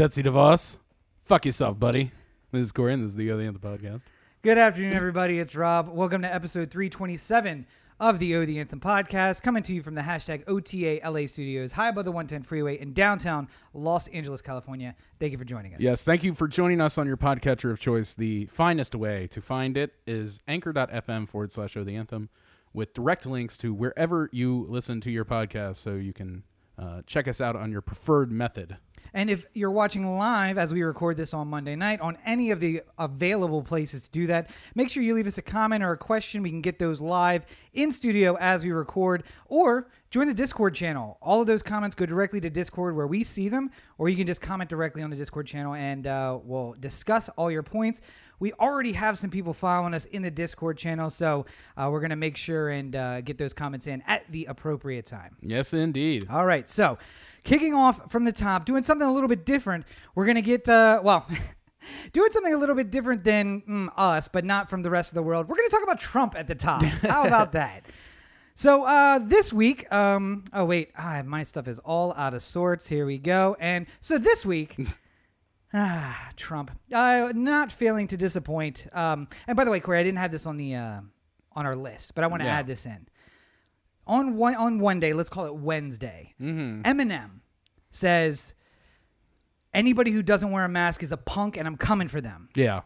Betsy DeVos, fuck yourself, buddy. This is Corey, and this is the other end of the podcast. Good afternoon, everybody. It's Rob. Welcome to episode 327 of the O the Anthem podcast, coming to you from the hashtag OTA LA studios, high above the 110 freeway in downtown Los Angeles, California. Thank you for joining us. Yes, thank you for joining us on your podcatcher of choice. The finest way to find it is anchor.fm forward slash O the Anthem with direct links to wherever you listen to your podcast so you can uh, check us out on your preferred method. And if you're watching live as we record this on Monday night on any of the available places to do that, make sure you leave us a comment or a question. We can get those live in studio as we record, or join the Discord channel. All of those comments go directly to Discord where we see them, or you can just comment directly on the Discord channel and uh, we'll discuss all your points. We already have some people following us in the Discord channel, so uh, we're going to make sure and uh, get those comments in at the appropriate time. Yes, indeed. All right, so kicking off from the top, doing something a little bit different. We're gonna get uh, well. Doing something a little bit different than mm, us, but not from the rest of the world. We're going to talk about Trump at the top. How about that? So uh, this week, um, oh wait, ah, my stuff is all out of sorts. Here we go. And so this week, ah, Trump, uh, not failing to disappoint. Um, and by the way, Corey, I didn't have this on the uh, on our list, but I want to Yeah. add this in on one on one day, let's call it Wednesday, mm-hmm. Eminem says anybody who doesn't wear a mask is a punk and I'm coming for them. Yeah.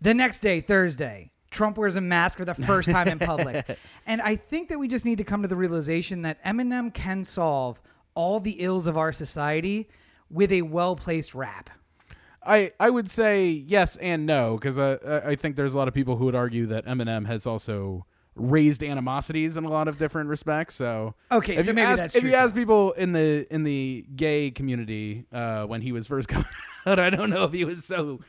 The next day, Thursday, Trump wears a mask for the first time in public. And I think that we just need to come to the realization that Eminem can solve all the ills of our society with a well-placed rap. I, I would say yes and no because I I think there's a lot of people who would argue that Eminem has also raised animosities in a lot of different respects. So Okay, if so you maybe ask, that's if true, you ask people in the in the gay community uh, when he was first coming out, I don't know if he was so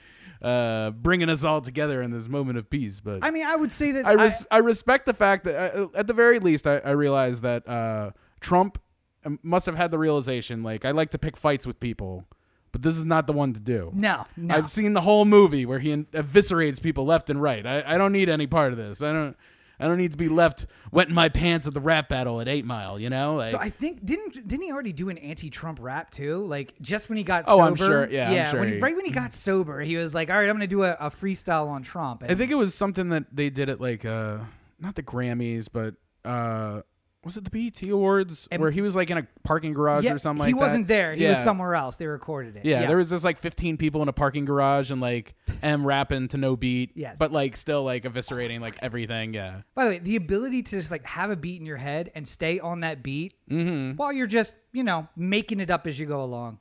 uh, bringing us all together in this moment of peace. But I mean, I would say that I, res- I respect the fact that uh, at the very least I, I realize that uh, Trump um, must have had the realization like I like to pick fights with people, but this is not the one to do. no, no. I've seen the whole movie where he in- eviscerates people left and right. I, I don't need any part of this. I don't. I don't need to be left wetting my pants at the rap battle at Eight Mile. You know. Like, So I think didn't didn't he already do an anti-Trump rap too? Like just when he got Oh, sober. I'm sure- yeah, I'm yeah. sure when he, right when he got sober, he was like, "All right, I'm going to do a, a freestyle on Trump." And I think it was something that they did at like uh not the Grammys, but uh was it the BET Awards And- where he was like in a parking garage yeah, or something like he that? wasn't there. He was somewhere else. They recorded it. Yeah, there was just like 15 people in a parking garage and like M rapping to no beat. Yes. But like still like eviscerating like everything. Yeah. By the way, the ability to just like have a beat in your head and stay on that beat Mm-hmm. while you're just you know making it up as you go along,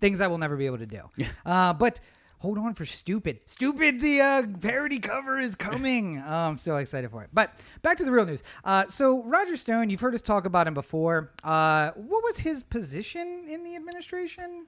things I will never be able to do. Uh, but hold on for stupid. Stupid. The uh, parody cover is coming. oh, I'm so excited for it. But back to the real news. Uh, so Roger Stone, you've heard us talk about him before. Uh, what was his position in the administration?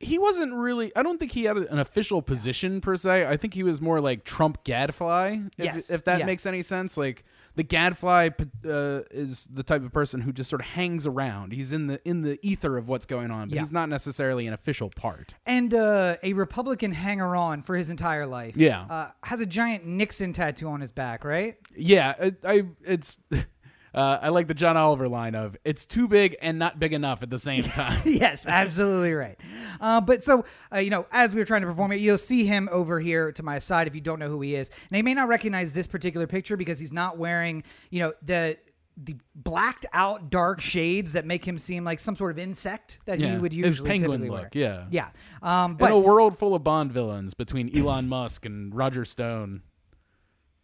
He wasn't really. I don't think he had an official position per se. I think he was more like Trump gadfly. If, Yes, if that yeah. makes any sense. Like the gadfly uh, is the type of person who just sort of hangs around. He's in the in the ether of what's going on, but Yeah. he's not necessarily an official part. and uh, a Republican hanger on for his entire life. Yeah. Uh, has a giant Nixon tattoo on his back, right? Yeah, I it's. Uh, I like the John Oliver line of "It's too big and not big enough at the same time." yes, absolutely right. Uh, but so, uh, you know, as we were trying to perform it, you'll see him over here to my side if you don't know who he is. Now, you may not recognize this particular picture because he's not wearing, you know, the the blacked out dark shades that make him seem like some sort of insect that he Yeah, would his usually penguin look, wear. yeah. Yeah. Um, in but a world full of Bond villains between Elon Musk and Roger Stone.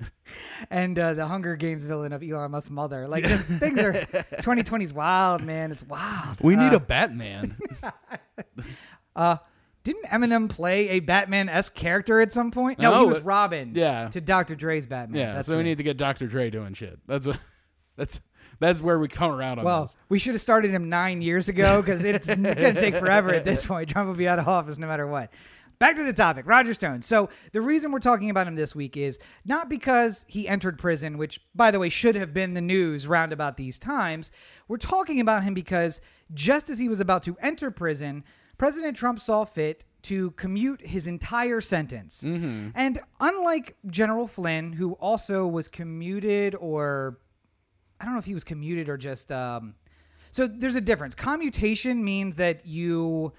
and uh, the Hunger Games villain of Elon Musk's mother. Like, this, things are 2020's wild, man. It's wild. We need Uh, a Batman. Didn't Eminem play a Batman esque character at some point? No, he was it- Robin. yeah. To Dr. Dre's Batman. yeah, That's so we need to get Dr. Dre doing shit. That's what, that's that's where we come around on Well, this. we should have started him nine years ago because it's going to take forever at this point. Trump will be out of office no matter what. Back to the topic, Roger Stone. So the reason we're talking about him this week is not because he entered prison, which, by the way, should have been the news round about these times. We're talking about him because just as he was about to enter prison, President Trump saw fit to commute his entire sentence. And unlike General Flynn, who also was commuted or I don't know if he was commuted or just um so there's a difference. Commutation means that you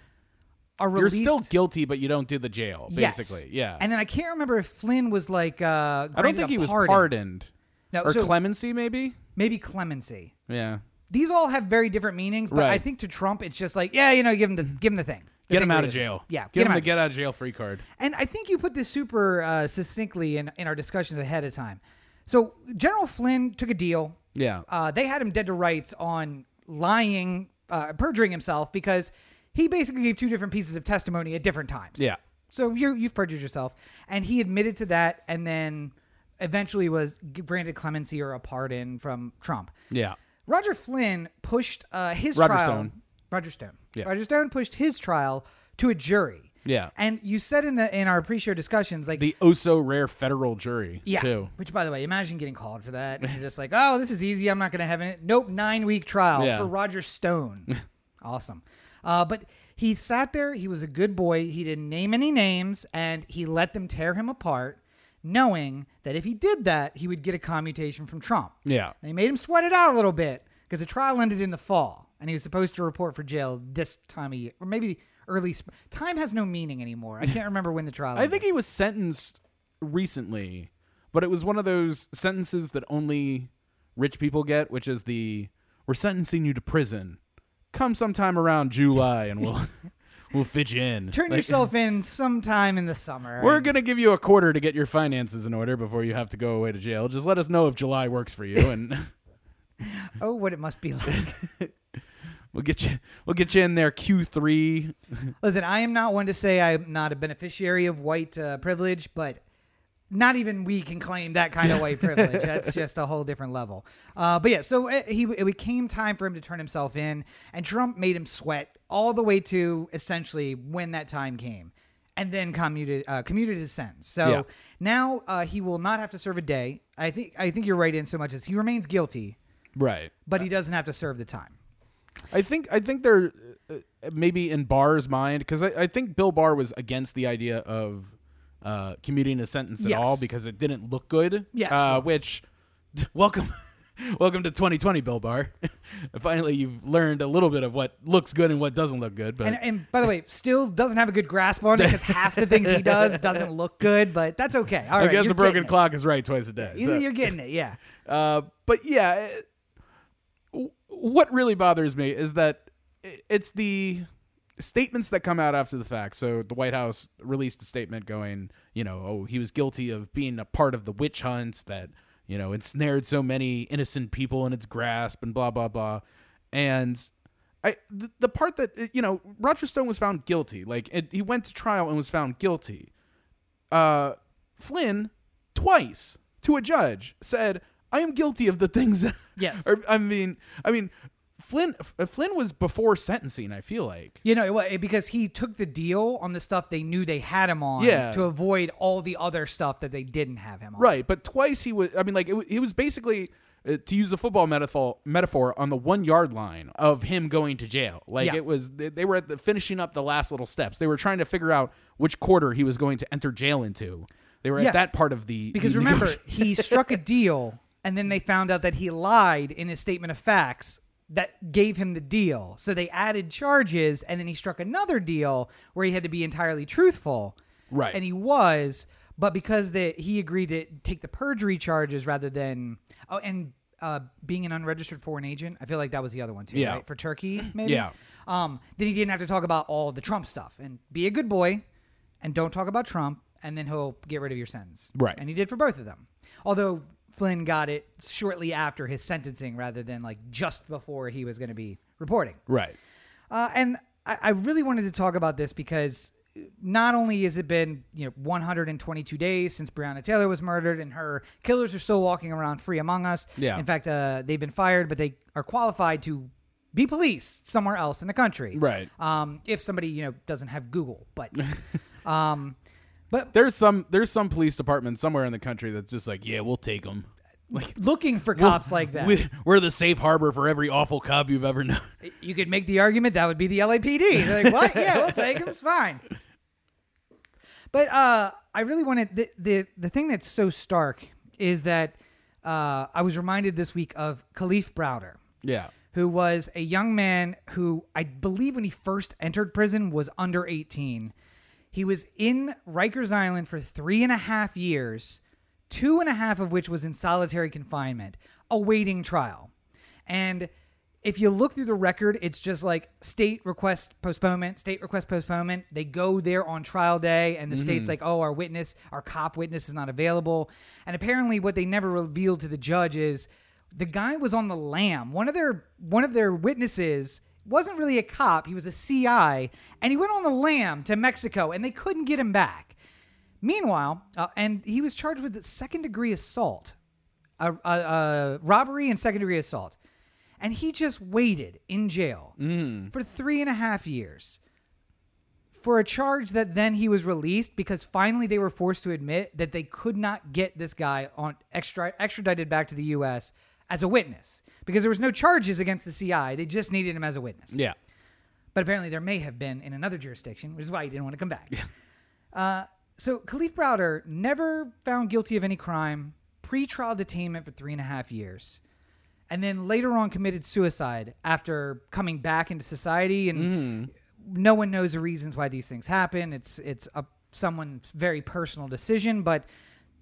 are You're still guilty, but you don't do the jail, Yes. basically. Yeah. And then I can't remember if Flynn was like. Uh, I don't granted think a he was pardon. pardoned. No, or so clemency, maybe? maybe clemency. Yeah. These all have very different meanings, but I Right. think to Trump, it's just like, yeah, you know, give him the give him the thing. The Get thing him where out it of is. jail. Yeah, get him him the out. get out of jail free card. And I think you put this super uh, succinctly in, in our discussions ahead of time. So General Flynn took a deal. Yeah. Uh, they had him dead to rights on lying, uh, perjuring himself because he basically gave two different pieces of testimony at different times. Yeah. So you you've perjured yourself, and he admitted to that, and then eventually was granted clemency or a pardon from Trump. Yeah. Roger Flynn pushed uh, his Roger trial. Stone. Roger Stone. Yeah. Roger Stone pushed his trial to a jury. Yeah. And you said in the in our pre-show discussions, like The oh so rare federal jury, yeah. too. Which, by the way, imagine getting called for that. And you're just like, oh, this is easy. I'm not going to have it. Nope. Nine week trial Yeah. for Roger Stone. awesome. Uh, but he sat there. He was a good boy. He didn't name any names, and he let them tear him apart, knowing that if he did that, he would get a commutation from Trump. Yeah. They made him sweat it out a little bit because the trial ended in the fall, and he was supposed to report for jail this time of year, or maybe early. Sp- time has no meaning anymore. I can't remember when the trial. I ended. think he was sentenced recently, but it was one of those sentences that only rich people get, which is the we're sentencing you to prison. Come sometime around July and we'll we'll fit you in. Turn Like, yourself in sometime in the summer. We're gonna give you a quarter to get your finances in order before you have to go away to jail. Just let us know if July works for you, and oh, what it must be like. we'll get you we'll get you in there Q three. Listen, I am not one to say I'm not a beneficiary of white uh, privilege, but not even we can claim that kind of white privilege. That's just a whole different level. Uh, but yeah, so it, he it became time for him to turn himself in, and Trump made him sweat all the way to essentially when that time came, and then commuted uh, commuted his sentence. So Yeah. now uh, he will not have to serve a day. I think I think you're right in so much as he remains guilty, Right. but he doesn't have to serve the time. I think I think they're uh, maybe in Barr's mind because I, I think Bill Barr was against the idea of uh, commuting a sentence at Yes. all because it didn't look good. Yes, Uh, which welcome welcome to 2020, Bill Barr. Finally, you've learned a little bit of what looks good and what doesn't look good. But And, and by the way, still doesn't have a good grasp on it because half the things he does doesn't look good, but that's okay. All I right, guess a broken clock is right twice a day. You- so- You're getting it, yeah. Uh, but yeah, it- what really bothers me is that it's the statements that come out after the fact. So the White House released a statement going, you know, oh, he was guilty of being a part of the witch hunt that, you know, ensnared so many innocent people in its grasp and blah, blah, blah. And I, the, the part that, you know, Roger Stone was found guilty. Like, it, he went to trial and was found guilty uh, Flynn twice to a judge said, "I am guilty of the things." That, Yes. or I mean, I mean, Flynn F- Flynn was before sentencing. I feel like. You know, what, because he took the deal on the stuff they knew they had him on Yeah. to avoid all the other stuff that they didn't have him on. Right, but twice he was. I mean, like it, he was basically. Uh, to use a football metaphor, metaphor on the one yard line of him going to jail, like Yeah. it was, they, they were at the finishing up the last little steps. They were trying to figure out which quarter he was going to enter jail into. They were Yeah. at that part of the Because the remember, he struck a deal and then they found out that he lied in his statement of facts that gave him the deal. So they added charges and then he struck another deal where he had to be entirely truthful. Right. And he was, but because the, he agreed to take the perjury charges rather than oh and uh, being an unregistered foreign agent, I feel like that was the other one too, Yeah. right? For Turkey, maybe. Yeah. Um, then he didn't have to talk about all the Trump stuff and be a good boy and don't talk about Trump, and then he'll get rid of your sentence. Right. And he did for both of them. Although Flynn got it shortly after his sentencing rather than like just before he was going to be reporting. right. Uh, and I, I really wanted to talk about this because not only has it been you know 122 days since Breonna Taylor was murdered, and her killers are still walking around free among us. Yeah. In fact, uh, they've been fired, but they are qualified to be police somewhere else in the country. Right. Um, if somebody you know doesn't have Google, but um, but There's some there's some police department somewhere in the country that's just like, yeah, we'll take them. Like looking for cops like that, We, we're the safe harbor for every awful cop you've ever known. you could make the argument that would be the LAPD. They're like, what? Yeah, we'll take him. It's fine. But uh, I really wanted the, the the thing that's so stark is that uh, I was reminded this week of Kalief Browder, Yeah. who was a young man who I believe when he first entered prison was under 18. He was in Rikers Island for three and a half years, two and a half of which was in solitary confinement, awaiting trial. And if you look through the record, it's just like state request postponement, state request postponement. They go there on trial day, and the state's mm-hmm. like, oh, our witness, our cop witness is not available. And apparently, what they never revealed to the judge is the guy was on the lam. One of their one of their witnesses wasn't really a cop; he was a CI, and he went on the lam to Mexico, and they couldn't get him back. Meanwhile, uh, and he was charged with second degree assault, a, robbery and second degree assault and he just waited in jail for three and a half years for a charge that then he was released because finally they were forced to admit that they could not get this guy on extra extradited back to the U.S. as a witness because there was no charges against the CI. They just needed him as a witness. Yeah. But apparently there may have been in another jurisdiction, which is why he didn't want to come back. Uh, so Kalief Browder never found guilty of any crime, pre-trial detainment for three and a half years, and then later on committed suicide after coming back into society. And no one knows the reasons why these things happen. It's it's a someone's very personal decision, but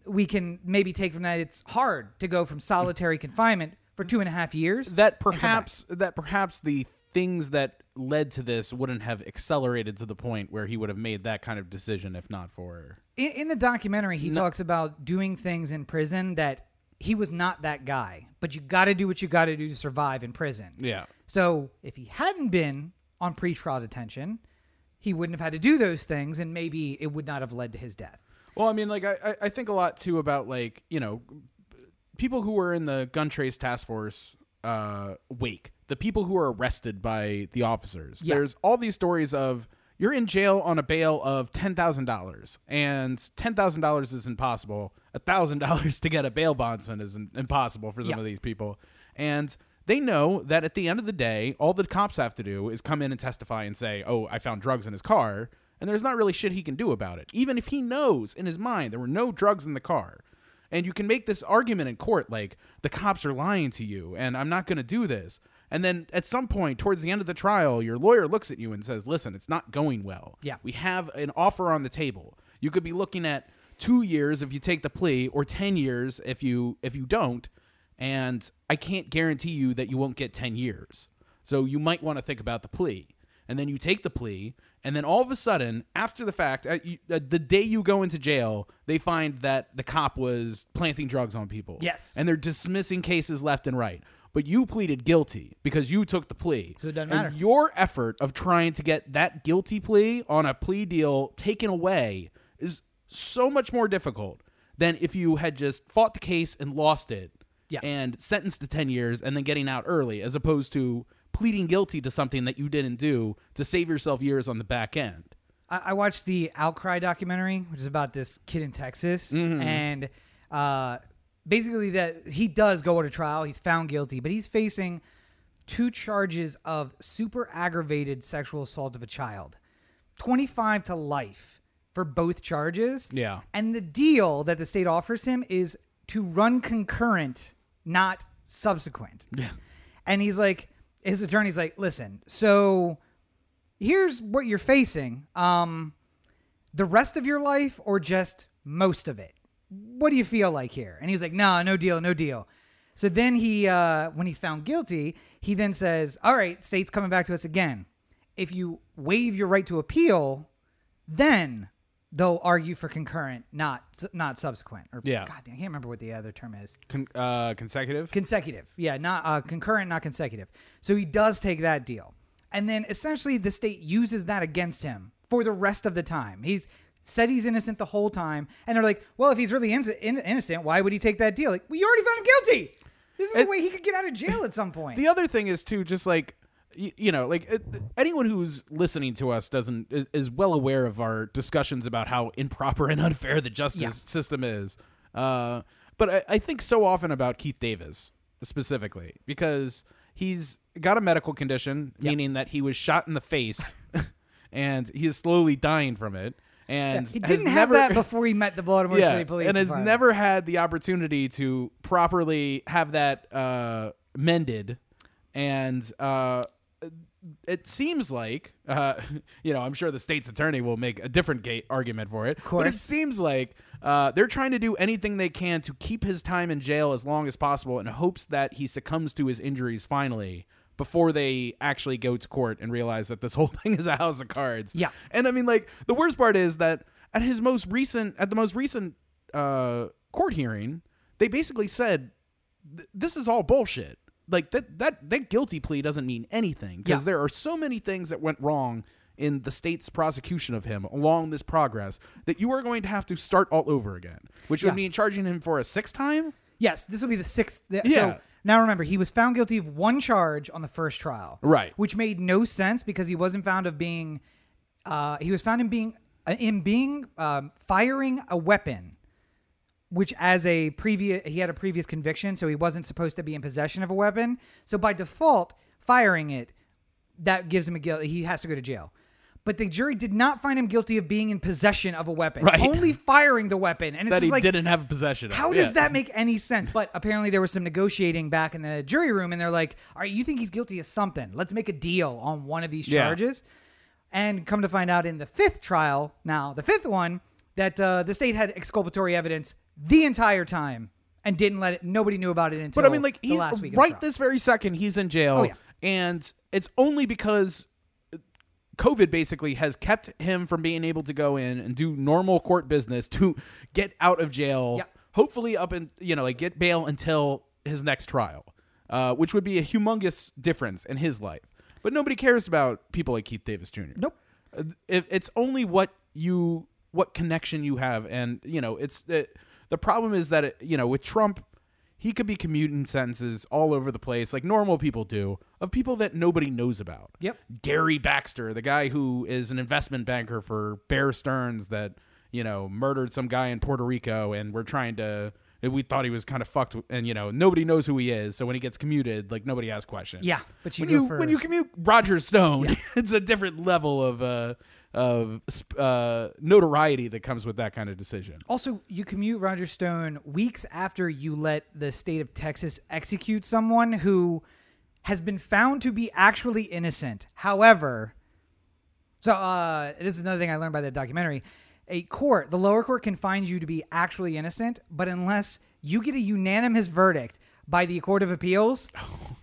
we can maybe take from that it's hard to go from solitary confinement for two and a half years. that perhaps that perhaps the things that led to this wouldn't have accelerated to the point where he would have made that kind of decision if not for in, in the documentary he talks about doing things in prison that he was not that guy but you got to do what you got to do to survive in prison. Yeah. So if he hadn't been on pretrial detention he wouldn't have had to do those things and maybe it would not have led to his death. Well i mean like I- i think a lot too about like you know people who were in the gun trace task force uh wake the people who were arrested by the officers Yeah. there's all these stories of you're in jail on a bail of $10,000 and $10,000 is impossible. $1,000 to get a bail bondsman is impossible for some Yeah. of these people. And they know that at the end of the day, all the cops have to do is come in and testify and say, "Oh, I found drugs in his car." And there's not really shit he can do about it. Even if he knows in his mind there were no drugs in the car. And you can make this argument in court like the cops are lying to you and I'm not going to do this. And then at some point towards the end of the trial, your lawyer looks at you and says, "Listen, it's not going well. Yeah. We have an offer on the table. You could be looking at 2 years if you take the plea or 10 years if you if you don't, and I can't guarantee you that you won't get 10 years. So you might want to think about the plea." And then you take the plea, and then all of a sudden, after the fact, uh, you, uh, the day you go into jail, they find that the cop was planting drugs on people. Yes. And they're dismissing cases left and right. But you pleaded guilty because you took the plea. So it doesn't And matter. Your effort of trying to get that guilty plea on a plea deal taken away is so much more difficult than if you had just fought the case and lost it Yeah. and sentenced to 10 years and then getting out early as opposed to pleading guilty to something that you didn't do to save yourself years on the back end. I, I watched the Outcry documentary, which is about this kid in Texas, and uh, basically that he does go to trial. He's found guilty, but he's facing two charges of super aggravated sexual assault of a child, twenty five to life for both charges. Yeah. and the deal that the state offers him is to run concurrent, not subsequent. Yeah. And he's like, his attorney's like, listen, so here's what you're facing. Um, the rest of your life or just most of it? What do you feel like here? And he's like, no, no deal, no deal. So then he, uh, when he's found guilty, he then says, all right, state's coming back to us again. If you waive your right to appeal, then they'll argue for concurrent, not not subsequent. Or Yeah. God, I can't remember what the other term is. Con- uh, consecutive? Consecutive. Yeah, not uh, concurrent, not consecutive. So he does take that deal. And then essentially the state uses that against him for the rest of the time. He's said he's innocent the whole time. And they're like, well, if he's really in- in- innocent, why would he take that deal? Like, we already found him guilty. This is the way he could get out of jail at some point. The other thing is too, just like you, you know, like it, anyone who's listening to us doesn't is, is well aware of our discussions about how improper and unfair the justice Yeah. system is. Uh, but I, I think so often about Keith Davis specifically because he's got a medical condition, meaning that he was shot in the face, and he is slowly dying from it. And he didn't have never- that before he met the Baltimore City Police and has Department. never had the opportunity to properly have that uh, mended and uh, it seems like uh, you know I'm sure the state's attorney will make a different gate argument for it, but it seems like uh, they're trying to do anything they can to keep his time in jail as long as possible in hopes that he succumbs to his injuries finally before they actually go to court and realize that this whole thing is a house of cards. Yeah. and I mean like the worst part is that at his most recent at the most recent uh, court hearing, they basically said this is all bullshit. Like that that that guilty plea doesn't mean anything because Yeah. there are so many things that went wrong in the state's prosecution of him along this progress that you are going to have to start all over again, which Yeah. would mean charging him for a sixth time. Yes, this will be the sixth. th- Yeah. So now remember, he was found guilty of one charge on the first trial, Right. Which made no sense because he wasn't found of being. Uh, he was found in being uh, in being um, firing a weapon, which as a previous he had a previous conviction, so he wasn't supposed to be in possession of a weapon. So by default, firing it that gives him a guilt. He has to go to jail. But the jury did not find him guilty of being in possession of a weapon, Right. only firing the weapon. And it's That he like, didn't have a possession of. how Yeah. does that make any sense? But apparently there was some negotiating back in the jury room, and they're like, "All right, you think he's guilty of something? Let's make a deal on one of these Yeah. charges." And come to find out, in the fifth trial, now the fifth one, that uh, the state had exculpatory evidence the entire time and didn't let it. Nobody knew about it until But I mean, like he's last week. right this very second he's in jail, Oh, yeah. and it's only because COVID basically has kept him from being able to go in and do normal court business to get out of jail. Yeah. Hopefully, up and you know, like get bail until his next trial, uh, which would be a humongous difference in his life. But nobody cares about people like Keith Davis Jr. Nope. Uh, it, it's only what you what connection you have and you know it's the the problem is that it, you know with Trump he could be commuting sentences all over the place like normal people do of people that nobody knows about. Yep. Gary Baxter, the guy who is an investment banker for Bear Stearns that, you know, murdered some guy in Puerto Rico and we're trying to we thought he was kind of fucked and you know, nobody knows who he is, so when he gets commuted, like nobody asks questions Yeah, but you when you for when you commute Roger Stone, it's a different level of uh of uh notoriety that comes with that kind of decision. Also, you commute Roger Stone weeks after you let the state of Texas execute someone who has been found to be actually innocent. However, so uh, this is another thing I learned by the documentary. A court, the lower court, can find you to be actually innocent, but unless you get a unanimous verdict by the Court of Appeals,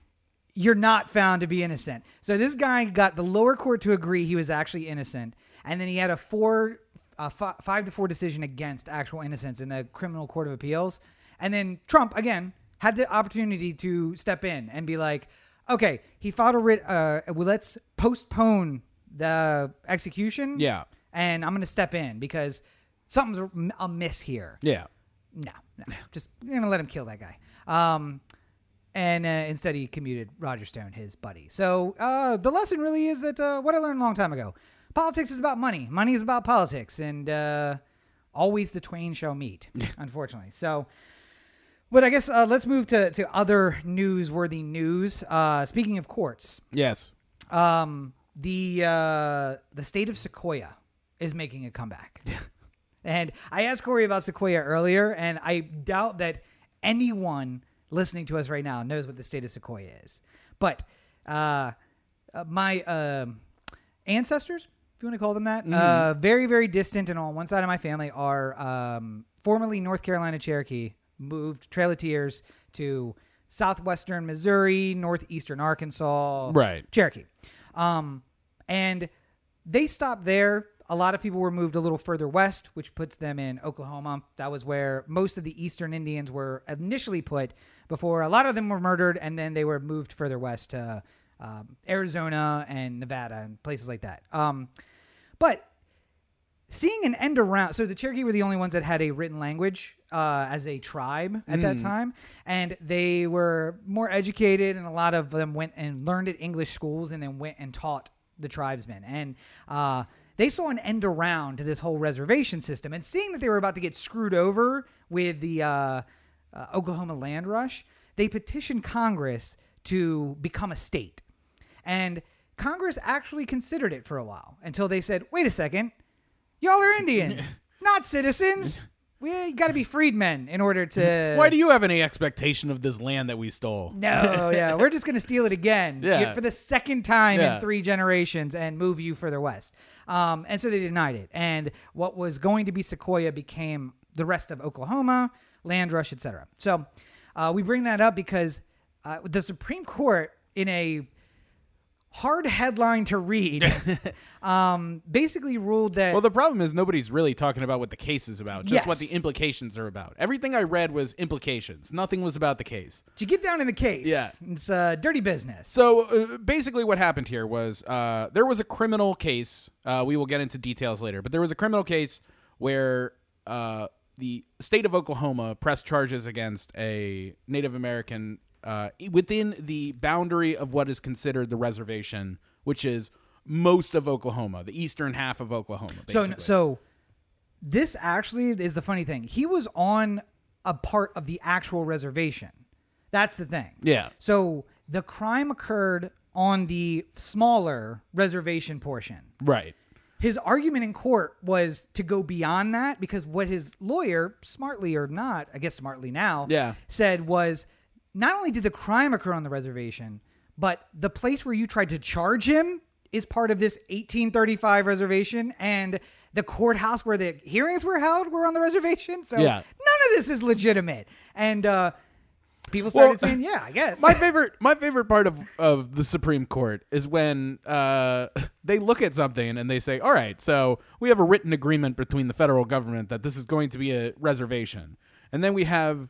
you're not found to be innocent. So this guy got the lower court to agree he was actually innocent, and then he had a four, a fi- five to four decision against actual innocence in the criminal court of appeals. And then Trump again had the opportunity to step in and be like, "Okay, he filed a writ. Uh, well, let's postpone the execution. Yeah. and I'm going to step in because something's amiss here." Yeah. no, no, just gonna let him kill that guy. Um, and uh, instead he commuted Roger Stone, his buddy. So uh, the lesson really is that uh, what I learned a long time ago: politics is about money, money is about politics, and uh, always the twain shall meet. unfortunately, so. But I guess uh, let's move to, to other newsworthy news. Uh, speaking of courts, Yes. um, the uh, the state of Sequoyah is making a comeback. and I asked Corey about Sequoyah earlier, and I doubt that anyone listening to us right now knows what the state of Sequoyah is. But uh, uh, my um ancestors, if you want to call them that, uh, very very distant, and on one side of my family are um, formerly North Carolina Cherokee, moved Trail of Tears to southwestern Missouri, northeastern Arkansas, Right. Cherokee. Um, and they stopped there. A lot of people were moved a little further west, which puts them in Oklahoma. That was where most of the eastern Indians were initially put before a lot of them were murdered, and then they were moved further west to um, Arizona and Nevada and places like that. Um, but seeing an end around so the cherokee were the only ones that had a written language uh, as a tribe at that time and they were more educated and a lot of them went and learned at english schools and then went and taught the tribesmen and uh, they saw an end around to this whole reservation system and seeing that they were about to get screwed over with the uh, uh, oklahoma land rush they petitioned congress to become a state and congress actually considered it for a while until they said wait a second Y'all are Indians, not citizens. we got to be freedmen in order to. Why do you have any expectation of this land that we stole? No, yeah, we're just gonna steal it again Yeah. for the second time Yeah. in three generations and move you further west. Um, and so they denied it. And what was going to be Sequoyah became the rest of Oklahoma, land rush, etc. So uh, we bring that up because uh, the Supreme Court, in a hard headline to read, um, basically ruled that Well, the problem is nobody's really talking about what the case is about, just what the implications are about. Everything I read was implications. Nothing was about the case. Did you get down in the case. Yeah. it's uh, dirty business. So uh, basically, what happened here was uh, there was a criminal case. Uh, we will get into details later, but there was a criminal case where uh, the state of Oklahoma pressed charges against a Native American uh, within the boundary of what is considered the reservation, which is most of Oklahoma, the eastern half of Oklahoma. So so this actually is the funny thing. He was on a part of the actual reservation. That's the thing. yeah, So the crime occurred on the smaller reservation portion. right. His argument in court was to go beyond that because what his lawyer, smartly or not, I guess smartly now, Yeah. said was not only did the crime occur on the reservation, but the place where you tried to charge him is part of this 1835 reservation, and the courthouse where the hearings were held were on the reservation. So Yeah. none of this is legitimate. And uh, people started Well, saying, "Yeah, I guess." my favorite my favorite part of, of the Supreme Court is when uh, they look at something and they say, "All right, so we have a written agreement between the federal government that this is going to be a reservation," and then we have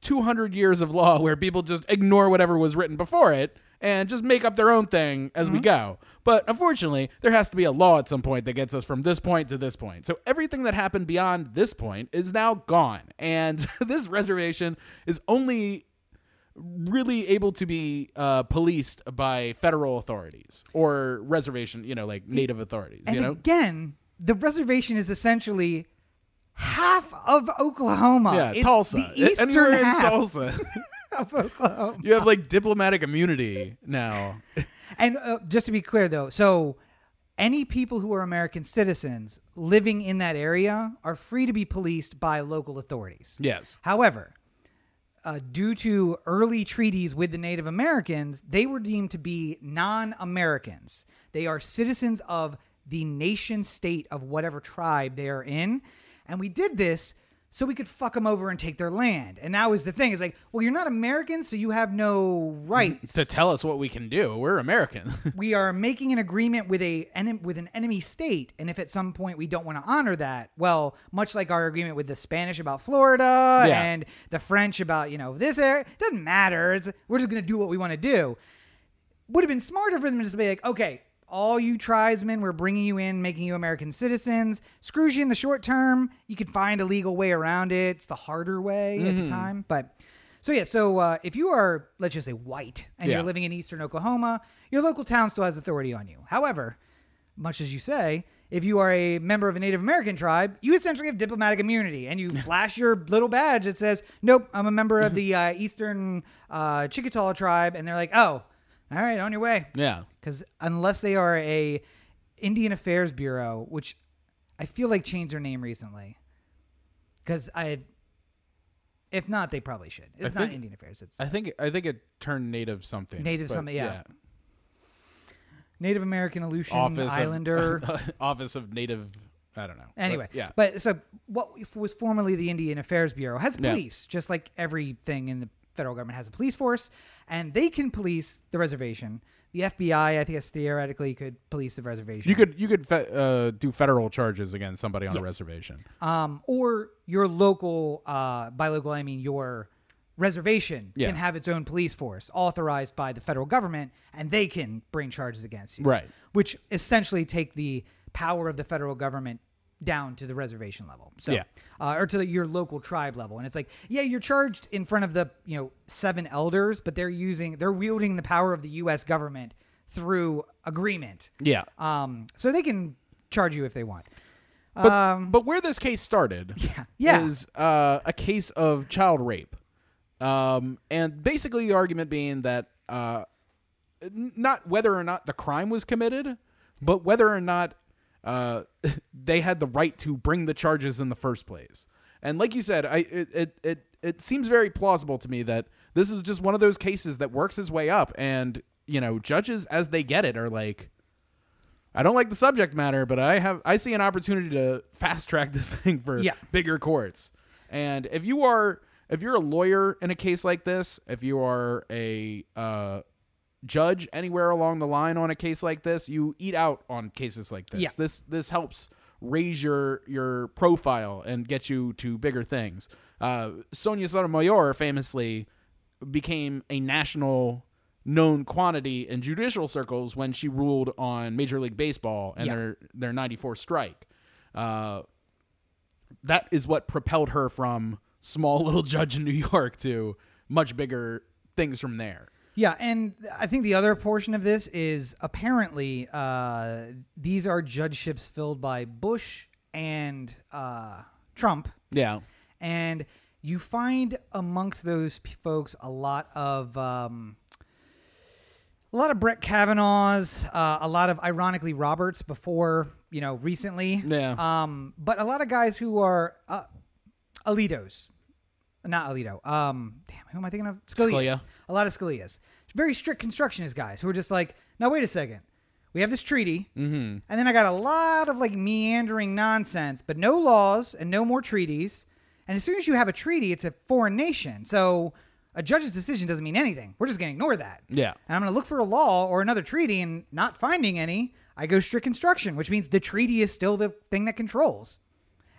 200 years of law where people just ignore whatever was written before it and just make up their own thing as we go. But unfortunately, there has to be a law at some point that gets us from this point to this point. So everything that happened beyond this point is now gone. And this reservation is only really able to be uh, policed by federal authorities or reservation, you know, like native authorities, and you know? again, the reservation is essentially half of Oklahoma. Yeah, It's Tulsa. the eastern and half Tulsa. of Oklahoma. you have like diplomatic immunity now. And uh, just to be clear, though, so any people who are American citizens living in that area are free to be policed by local authorities. Yes. However, uh, due to early treaties with the Native Americans, they were deemed to be non Americans. They are citizens of the nation state of whatever tribe they are in. And we did this so we could fuck them over and take their land. And that was the thing. It's like, well, you're not American, so you have no rights. To tell us what we can do. We're American. we are making an agreement with a with an enemy state, and if at some point we don't want to honor that, well, much like our agreement with the Spanish about Florida Yeah. and the French about you know this area, it doesn't matter. It's, we're just gonna do what we want to do. Would have been smarter for them to just be like, okay. All you tribesmen, we're bringing you in, making you American citizens. Screws you in the short term. You can find a legal way around it. It's the harder way at Mm-hmm. the time, but so yeah, so uh, if you are, let's just say, white and Yeah. you're living in eastern Oklahoma, your local town still has authority on you. However, much as you say, if you are a member of a Native American tribe, you essentially have diplomatic immunity, and you flash your little badge that says, "Nope, I'm a member of the uh, Eastern uh, Chickasaw tribe," and they're like, "Oh, all right, on your way." yeah. Because unless they are a Indian Affairs Bureau, which I feel like changed their name recently, because I, if not, they probably should. It's not think- Indian Affairs. It's I think I think it turned native something. Native but something, yeah. Native American Aleutian Office Islander. of, Office of Native I don't know. But, Anyway, yeah. But so what was formerly the Indian Affairs Bureau has Yeah. police, just like everything in the federal government has a police force, and they can police the reservation. The FBI, I think, theoretically could police the reservation. you could you could fe- uh, do federal charges against somebody on a reservation. um, or your local, uh, by local I mean your reservation Yeah. can have its own police force authorized by the federal government, and they can bring charges against you. Right. Which essentially take the power of the federal government down to the reservation level. So, Yeah. uh, or to the, your local tribe level, and it's like, yeah, you're charged in front of the you know seven elders, but they're using they're wielding the power of the U.S. government through agreement. Yeah. Um, so they can charge you if they want. But, um, but where this case started yeah, yeah. is uh, a case of child rape. Um, and basically, the argument being that uh, not whether or not the crime was committed, but whether or not uh, they had the right to bring the charges in the first place. And like you said, I it, it it it seems very plausible to me that this is just one of those cases that works its way up, and you know, judges as they get it are like. I don't like the subject matter, but I have I see an opportunity to fast track this thing for Yeah. bigger courts. And if you are if you're a lawyer in a case like this, if you are a uh, judge anywhere along the line on a case like this, you eat out on cases like this. Yeah. This this helps raise your your profile and get you to bigger things. Uh, Sonia Sotomayor famously became a national known quantity in judicial circles when she ruled on Major League Baseball and Yeah. their their 94 strike. Uh, that is what propelled her from small little judge in New York to much bigger things from there. Yeah, and I think the other portion of this is apparently uh, these are judgeships filled by Bush and uh, Trump, Yeah. and you find amongst those folks a lot of um, a lot of Brett Kavanaugh's, uh, a lot of ironically Roberts before you know recently, Yeah. um, but a lot of guys who are uh, Alitos, not Alito. Um, damn, who am I thinking of? Scalia's. Scalia. A lot of Scalia's. Very strict constructionist guys who are just like, now wait a second. We have this treaty, Mm-hmm. and then I got a lot of like meandering nonsense, but no laws and no more treaties. And as soon as you have a treaty, it's a foreign nation. So a judge's decision doesn't mean anything. We're just going to ignore that. Yeah. And I'm going to look for a law or another treaty and not finding any, I go strict construction, which means the treaty is still the thing that controls.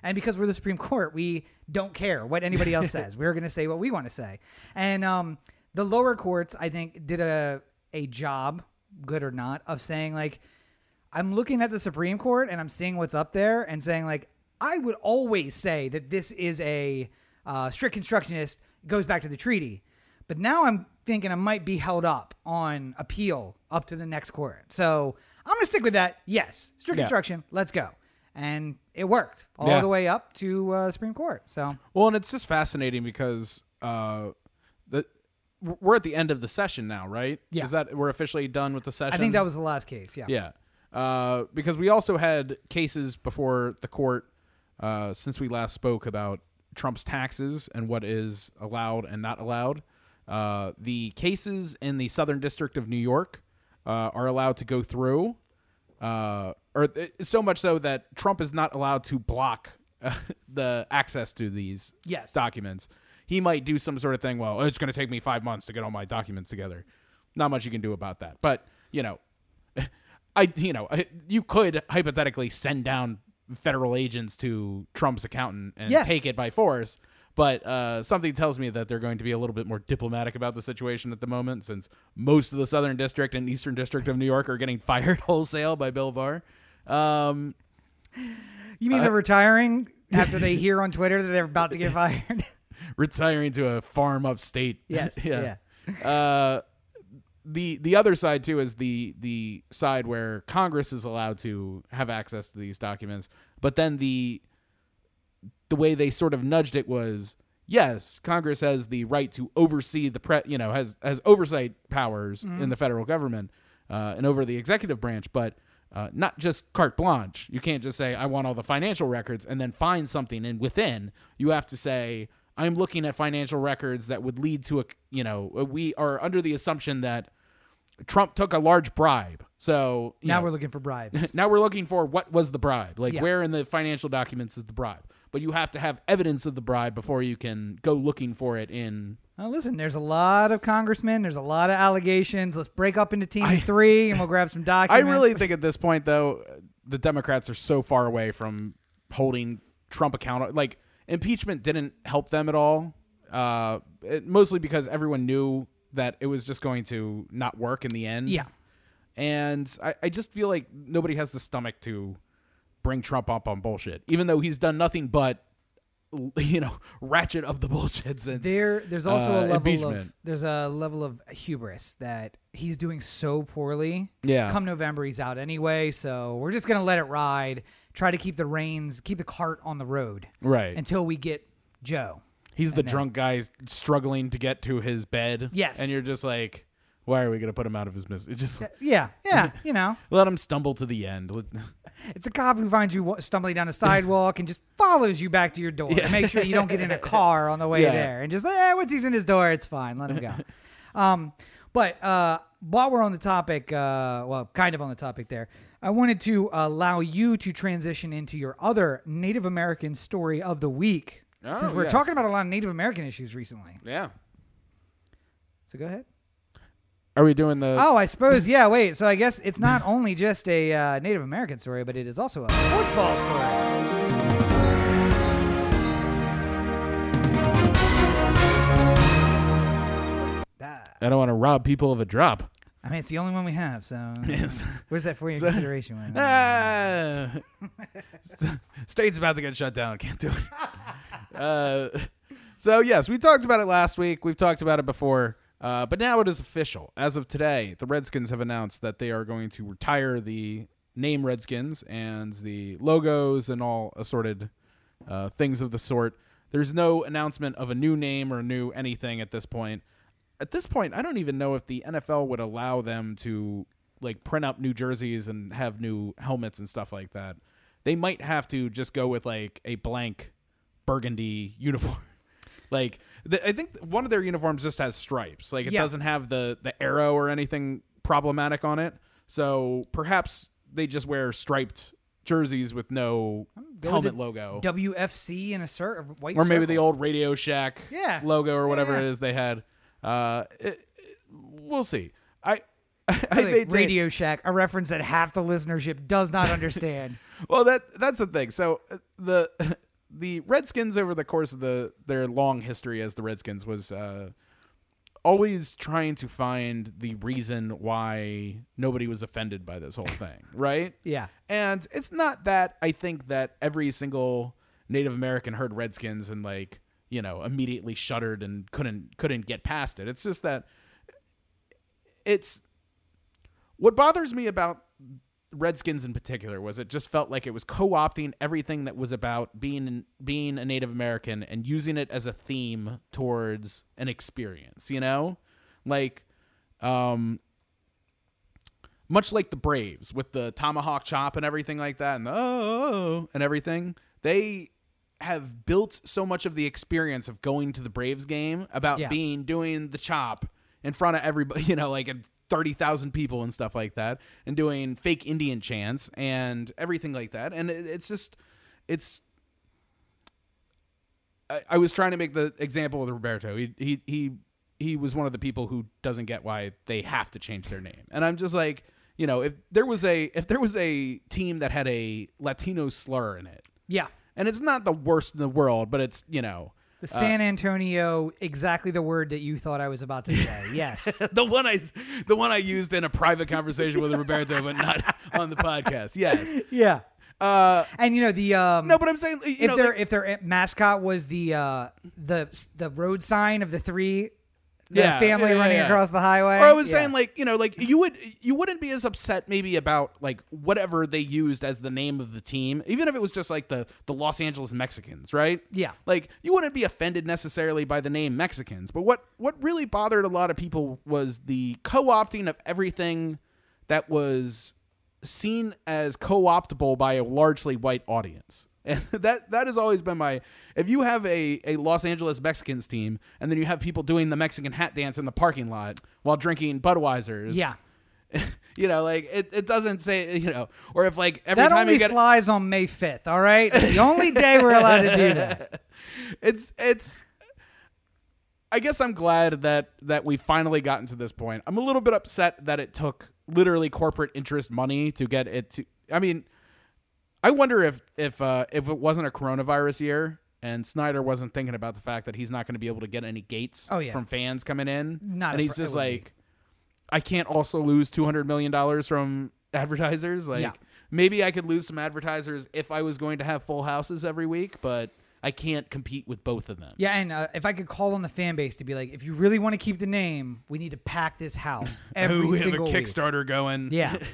And because we're the Supreme Court, we don't care what anybody else says. We're going to say what we want to say. And um, the lower courts, I think, did a a job, good or not, of saying like, I'm looking at the Supreme Court and I'm seeing what's up there and saying like, I would always say that this is a uh, strict constructionist goes back to the treaty, but now I'm thinking I might be held up on appeal up to the next court. So I'm gonna stick with that. Yes, strict Yeah. construction. Let's go. And it worked all Yeah. the way up to uh, Supreme Court. So Well, and it's just fascinating because uh, the we're at the end of the session now, right? Yeah. Is that we're officially done with the session? I think that was the last case. Yeah. Yeah. Uh, because we also had cases before the court uh, since we last spoke about Trump's taxes and what is allowed and not allowed. Uh, the cases in the Southern District of New York uh, are allowed to go through, uh, or so much so that Trump is not allowed to block uh, the access to these Yes. documents. He might do some sort of thing. Well, it's going to take me five months to get all my documents together. Not much you can do about that. But you know, I you know I- you could hypothetically send down federal agents to Trump's accountant and Yes. take it by force. But uh, something tells me that they're going to be a little bit more diplomatic about the situation at the moment, since most of the Southern District and Eastern District of New York are getting fired wholesale by Bill Barr. Um, You mean they're retiring after they hear on Twitter that they're about to get fired? retiring to a farm upstate. yes. yeah. Uh, the the other side too is the the side where Congress is allowed to have access to these documents, but then the the way they sort of nudged it was yes, Congress has the right to oversee the pre, you know, has has oversight powers in the federal government uh, and over the executive branch, but uh, not just carte blanche. You can't just say I want all the financial records and then find something and within you have to say I'm looking at financial records that would lead to a you know we are under the assumption that Trump took a large bribe. So Now know, we're looking for bribes. now we're looking for what was the bribe? Like Yeah. where in the financial documents is the bribe? But you have to have evidence of the bribe before you can go looking for it in Now, listen, there's a lot of congressmen. There's a lot of allegations. Let's break up into teams of three, and we'll grab some documents. I really think at this point though the Democrats are so far away from holding Trump accountable. Like impeachment didn't help them at all. Uh, it, mostly because everyone knew that it was just going to not work in the end. Yeah. And I, I just feel like nobody has the stomach to bring Trump up on bullshit, even though he's done nothing but, you know, ratchet up the bullshit since. There, there's also uh, a level of there's a level of hubris that he's doing so poorly. Yeah. Come November, he's out anyway, so we're just gonna let it ride. Try to keep the reins, keep the cart on the road right. until we get Joe. he's the then- drunk guy struggling to get to his bed. Yes. And you're just like, Why are we going to put him out of his misery? Just Yeah, yeah, you know, let him stumble to the end. It's a cop who finds you stumbling down a sidewalk and just follows you back to your door. to Make sure you don't get in a car on the way Yeah. there, and just eh, once he's in his door, it's fine. Let him go. um, but uh, while we're on the topic, uh, well, kind of on the topic there, I wanted to allow you to transition into your other Native American story of the week, Oh, since we're yes. talking about a lot of Native American issues recently. Yeah. So go ahead. Are we doing the? Oh, I suppose. Yeah. Wait. So I guess it's not only just a uh, Native American story, but it is also a sports ball story. I don't want to rob people of a drop. I mean, it's the only one we have. So Yes. where's that for your So- consideration? One? Ah. State's about to get shut down. Can't do it. Uh, so yes, we talked about it last week. We've talked about it before, uh, but now it is official. As of today, the Redskins have announced that they are going to retire the name Redskins and the logos and all assorted uh, things of the sort. There's no announcement of a new name or new anything at this point. At this point, I don't even know if the NFL would allow them to like print up new jerseys and have new helmets and stuff like that. They might have to just go with like a blank burgundy uniform. like the, I think one of their uniforms just has stripes. Like it Yeah. doesn't have the the arrow or anything problematic on it. So perhaps they just wear striped jerseys with no Go with helmet the logo. WFC in a cir- a white or maybe the circle. old Radio Shack Yeah. logo or whatever Yeah. it is they had. Uh, it, it- we'll see. I, I Radio Shack, a reference that half the listenership does not understand. well that that's the thing so uh, the the redskins over the course of the their long history as the redskins was uh always trying to find the reason why nobody was offended by this whole thing right yeah. and it's not that i think that every single native american heard redskins and like you know immediately shuddered and couldn't couldn't get past it it's just that it's what bothers me about Redskins in particular was it just felt like it was co-opting everything that was about being being a Native American and using it as a theme towards an experience, you know? Like um much like the Braves with the tomahawk chop and everything like that and the oh and everything, they have built so much of the experience of going to the Braves game about Yeah. being doing the chop in front of everybody, you know, like in 30,000 people and stuff like that, and doing fake Indian chants and everything like that. And it, it's just, it's. I, I was trying to make the example with Roberto. He, he, he, he was one of the people who doesn't get why they have to change their name. And I'm just like, you know, if there was a if there was a team that had a Latino slur in it, Yeah. and it's not the worst in the world, but it's you know The San Antonio, exactly the word that you thought I was about to say. Yes. the one I the one I used in a private conversation with Roberto, but not on the podcast. Yes. yeah. Uh, And you know the um no, but I'm saying you if know, their like- if their mascot was the uh the the road sign of the three the Yeah, family yeah, running yeah. across the highway. Or I was saying like you know like you would you wouldn't be as upset maybe about like whatever they used as the name of the team, even if it was just like the the Los Angeles Mexicans, right? Yeah. Like you wouldn't be offended necessarily by the name Mexicans, but what what really bothered a lot of people was the co-opting of everything that was seen as co-optable by a largely white audience. And that that has always been my if you have a, a Los Angeles Mexicans team and then you have people doing the Mexican hat dance in the parking lot while drinking Budweisers. yeah. You know, like it, it doesn't say you know, or if like every That time only you get flies on May 5th, all right? It's the only day we're allowed to do that. it's it's I guess I'm glad that that we finally gotten to this point. I'm a little bit upset that it took literally corporate interest money to get it to I mean, I wonder if if uh if it wasn't a coronavirus year and Snyder wasn't thinking about the fact that he's not going to be able to get any gates Oh, yeah. from fans coming in Not and he's pro- just would be. like I can't also lose 200 million dollars from advertisers like Yeah. maybe I could lose some advertisers if I was going to have full houses every week, but I can't compete with both of them. Yeah, and uh, if I could call on the fan base to be like, if you really want to keep the name, we need to pack this house every Ooh, we have a single week. Kickstarter going. Yeah.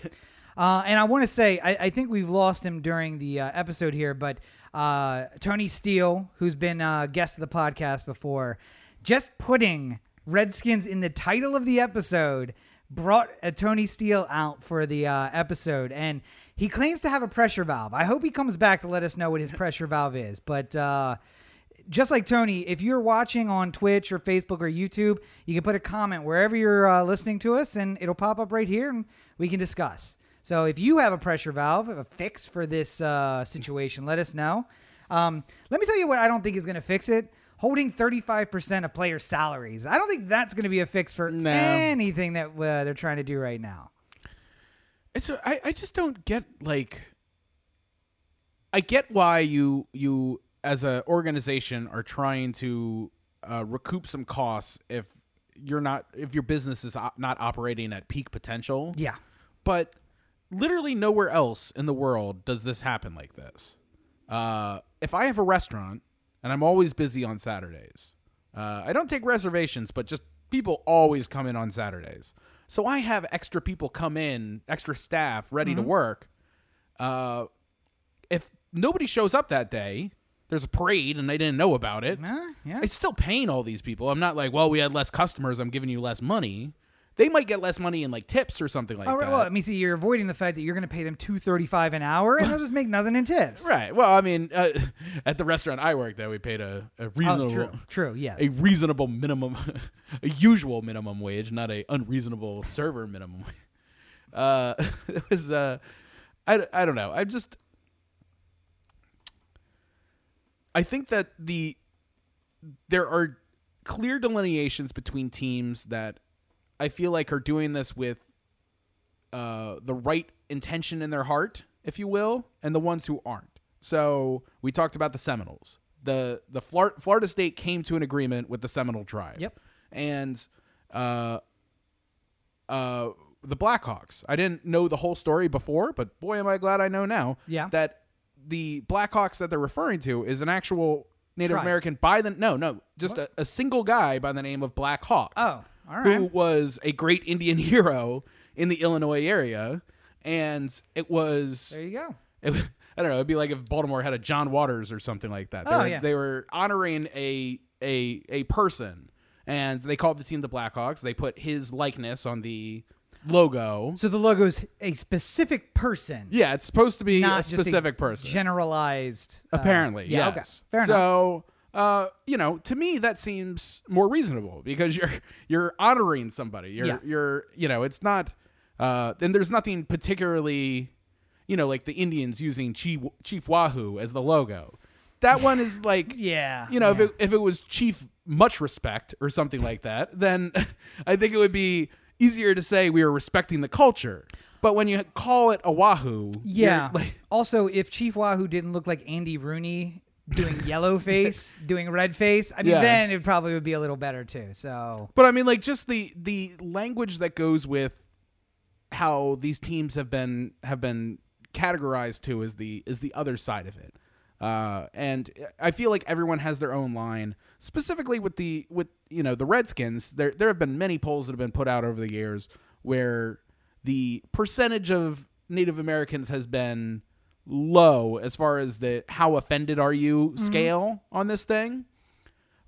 Uh, and I want to say, I, I think we've lost him during the uh, episode here, but uh, Tony Steele, who's been a guest of the podcast before, just putting Redskins in the title of the episode brought a Tony Steele out for the uh, episode, and he claims to have a pressure valve. I hope he comes back to let us know what his pressure valve is. But uh, just like Tony, if you're watching on Twitch or Facebook or YouTube, you can put a comment wherever you're uh, listening to us, and it'll pop up right here, and we can discuss. So if you have a pressure valve, a fix for this uh, situation, let us know. Um, let me tell you what I don't think is going to fix it. Holding 35% of players' salaries. I don't think that's going to be a fix for No. anything that uh, they're trying to do right now. It's a, I, I just don't get like I get why you you as an organization are trying to uh, recoup some costs if you're not if your business is op- not operating at peak potential. Yeah. But literally nowhere else in the world does this happen like this. Uh, if I have a restaurant and I'm always busy on Saturdays, uh, I don't take reservations, but just people always come in on Saturdays. So I have extra people come in, extra staff ready to work. Uh, if nobody shows up that day, there's a parade and they didn't know about it. Uh, yeah. It's still paying all these people. I'm not like, well, we had less customers. I'm giving you less money. They might get less money in like tips or something like Oh, right. that. Well, I mean, see, you're avoiding the fact that you're going to pay them two thirty five an hour, and they'll just make nothing in tips. Right. Well, I mean, uh, at the restaurant I worked at, we paid a, a Oh, reasonable, true. True. Yes. a reasonable minimum, a usual minimum wage, not a unreasonable server minimum. Uh, it was. Uh, I, I don't know. I just. I think that the there are clear delineations between teams that I feel like are doing this with uh, the right intention in their heart, if you will, and the ones who aren't. So we talked about the Seminoles. The the Flor- Florida State came to an agreement with the Seminole tribe. Yep. And uh, uh, the Blackhawks. I didn't know the whole story before, but boy, am I glad I know now. Yeah. That the Blackhawks that they're referring to is an actual Native Tribe. American by the no no just a, a single guy by the name of Black Hawk oh, all who was a great Indian hero in the Illinois area, and it was, There you go. it I don't know. It'd be like if Baltimore had a John Waters or something like that. They, Oh, were, yeah. they were honoring a a a person, and they called the team the Blackhawks. They put his likeness on the logo. So the logo's a specific person, Yeah, it's supposed to be a specific a person. Generalized. uh, Apparently, yeah. yes. Okay. Fair enough. so, uh, you know, to me that seems more reasonable because you're you're honoring somebody. You're Yeah. you're you know, it's not. Uh, and there's nothing particularly, you know, like the Indians using Chief Chief Wahoo as the logo. That one is like, Yeah. you know, yeah. if it, if it was Chief Much Respect or something like that, then I think it would be easier to say we are respecting the culture. But when you call it a Wahoo, Yeah. like, also, if Chief Wahoo didn't look like Andy Rooney doing yellow face, doing red face, I mean, Yeah. then it probably would be a little better too. So But I mean, like, just the the language that goes with how these teams have been have been categorized to is the is the other side of it. Uh, and I feel like everyone has their own line. Specifically with the with you know the Redskins, there there have been many polls that have been put out over the years where the percentage of Native Americans has been low as far as the how offended are you scale on this thing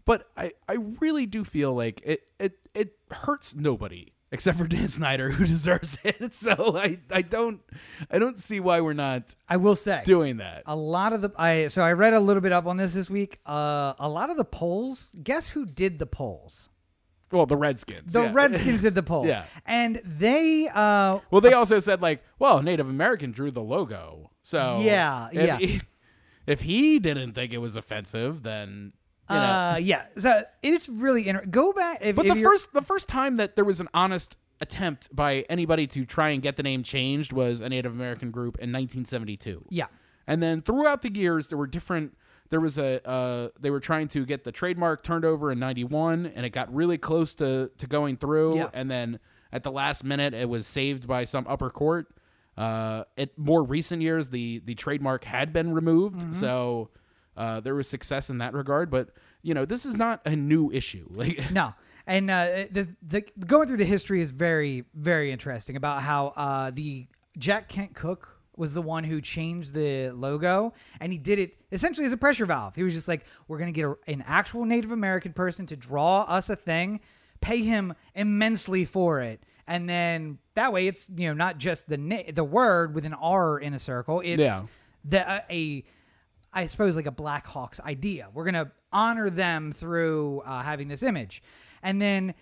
but I, I really do feel like it, it it hurts nobody except for Dan Snyder who deserves it. So I, I don't I don't see why we're not I will say, doing that. a lot of the I so I read a little bit up on this this week. Uh, a lot of the polls. Guess who did the polls? Well, the Redskins. The yeah. Redskins did the polls. Yeah. and they uh, Well, they also said like, well, Native American drew the logo. So Yeah, if yeah. He, if he didn't think it was offensive, then you know. uh, yeah. So it's really inter- go back. If, But if the first the first time that there was an honest attempt by anybody to try and get the name changed was a Native American group in 1972. yeah. And then throughout the years, there were different. There was a. Uh, they were trying to get the trademark turned over in '91, and it got really close to to going through. Yeah. And then at the last minute, it was saved by some upper court. Uh, at more recent years, the the trademark had been removed, Mm-hmm. so uh, there was success in that regard. But you know, this is not a new issue. Like, No. And uh, the, the going through the history is very very interesting about how uh, the Jack Kent Cooke was the one who changed the logo and he did it essentially as a pressure valve. He was just like, we're gonna get a, an actual Native American person to draw us a thing, pay him immensely for it. And then that way it's, you know, not just the na- the word with an R in a circle. It's Yeah. the uh, a I suppose like a Blackhawks idea. We're gonna honor them through uh, having this image, and then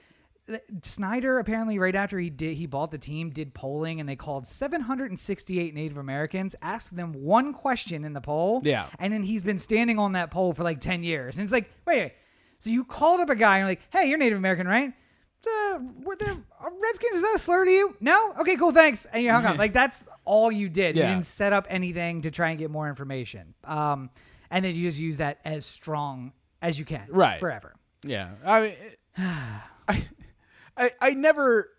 uh, Snyder apparently right after he did he bought the team did polling and they called 768 Native Americans, asked them one question in the poll, Yeah. and then he's been standing on that poll for like 10 years, and it's like wait, wait so you called up a guy and you're like, hey, you're Native American, right? Uh, were there Redskins? Is that a slur to you? No. Okay, cool. Thanks. And you hung up. Like that's all you did. You didn't set up anything to try and get more information. Um, and then you just use that as strong as you can, Right. Forever. Yeah, I, mean, I, I, I never,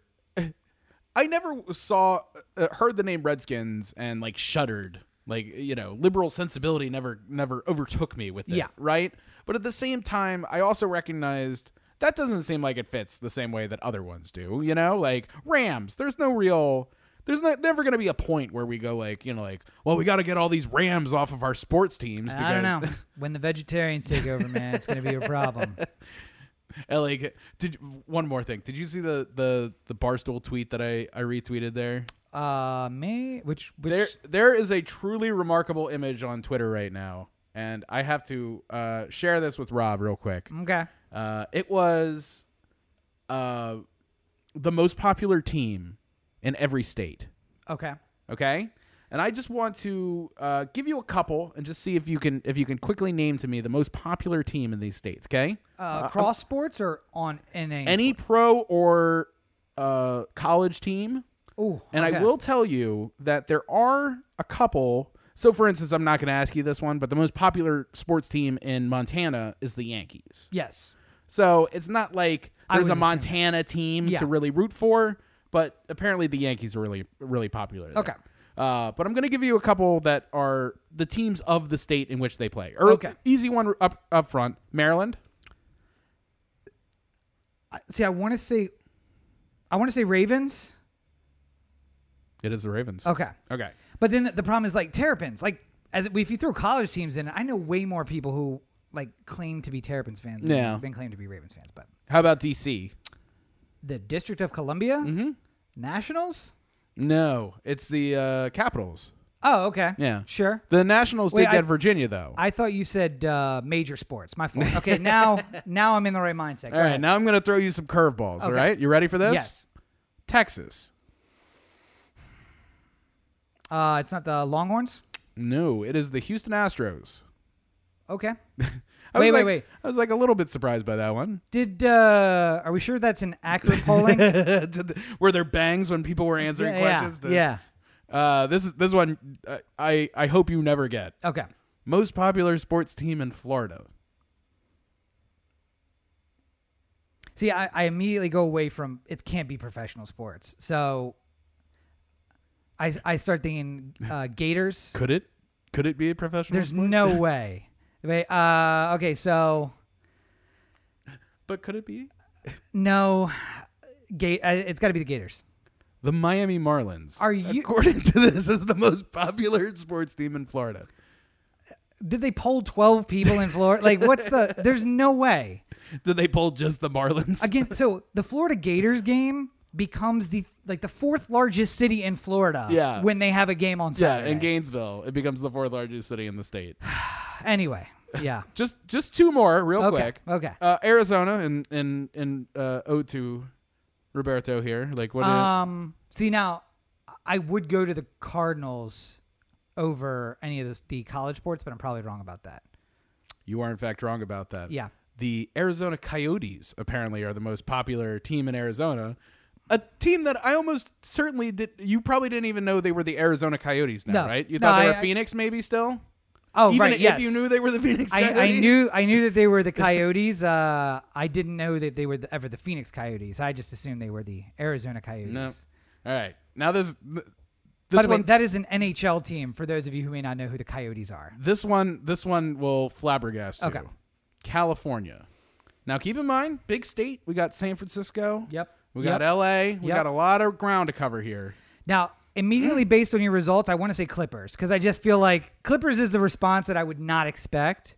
I never saw, uh, heard the name Redskins and like shuddered. Like you know, liberal sensibility never, never overtook me with it. Yeah. right. But at the same time, I also recognized that doesn't seem like it fits the same way that other ones do. You know, like Rams. There's no real. There's not, never going to be a point where we go like, you know, like, well, we got to get all these Rams off of our sports teams. I don't know. when the vegetarians take over, man, it's going to be a problem. LA. Did one more thing? Did you see the the the barstool tweet that I I retweeted there? Uh, me? Which, which? There there is a truly remarkable image on Twitter right now, and I have to uh, share this with Rob real quick. okay. Uh, it was uh, the most popular team in every state. Okay. Okay. And I just want to uh, give you a couple and just see if you can if you can quickly name to me the most popular team in these states. Okay. Uh, cross sports or on NA? Any pro or uh, college team Ooh, And okay. I will tell you that there are a couple. So, for instance, I'm not going to ask you this one, but the most popular sports team in Montana is the Yankees. Yes. So it's not like there's a Montana team Yeah. to really root for, but apparently the Yankees are really, really popular. there. Okay. Uh, but I'm going to give you a couple that are the teams of the state in which they play. Or Okay. easy one up up front. Maryland. I- See, I want to say, I want to say Ravens. It is the Ravens. Okay. Okay. But then the problem is like Terrapins. Like as if you throw college teams in, I know way more people who like claim to be Terrapins fans Yeah. than claim to be Ravens fans. But How about DC? the District of Columbia, Mm-hmm. Nationals. No, it's the uh, Capitals. Oh, okay. Yeah. Sure. The Nationals Wait, did I- get Virginia though. I thought you said uh, major sports. My fault. Okay, now now I'm in the right mindset. Go all right, ahead. now I'm going to throw you some curveballs. All Okay. right, you ready for this? yes. Texas. Uh, it's not the Longhorns. No, it is the Houston Astros. Okay. I Wait, was wait, like- wait. I was like a little bit surprised by that one. Did uh, are we sure that's an accurate polling? were there bangs when people were answering yeah, questions? to- yeah. Uh, this is this one. Uh, I I hope you never get Okay. most popular sports team in Florida. See, I, I immediately go away from it can't be professional sports. So I, I start thinking uh, Gators. Could it? Could it be a professional? There's sport? no way. Wait, uh, okay, so But could it be no, Gate. Uh, it's got to be the Gators. the Miami Marlins? Are you- according to this is the most popular sports team in Florida? Did they poll 12 people in Florida? like, what's the? There's no way. Did they poll just the Marlins? Again, so the Florida Gators game becomes the like the fourth largest city in Florida. Yeah. when they have a game on Saturday. Yeah, in Gainesville, it becomes the fourth largest city in the state. Anyway, yeah. Just just two more, real Okay. quick. Okay. Uh, Arizona and in in uh, ode to Roberto here. Like what? Um. See now, I would go to the Cardinals over any of this, the college sports, but I'm probably wrong about that. you are in fact wrong about that. Yeah. The Arizona Coyotes apparently are the most popular team in Arizona. A team that I almost certainly did. You probably didn't even know they were the Arizona Coyotes now, No. right? You No, thought they were I- Phoenix, maybe still. Oh, even right. if yes. you knew they were the Phoenix I, Coyotes. I knew I knew that they were the Coyotes. Uh, I didn't know that they were the, ever the Phoenix Coyotes. I just assumed they were the Arizona Coyotes. No. All right. Now this. This By the one, way, that is an NHL team. For those of you who may not know who the Coyotes are. This one, this one will flabbergast you. Okay. California. Now, keep in mind, big state. We got San Francisco. Yep. We Yep. got L.A. We Yep. got a lot of ground to cover here. Now, immediately based on your results, I want to say Clippers because I just feel like Clippers is the response that I would not expect.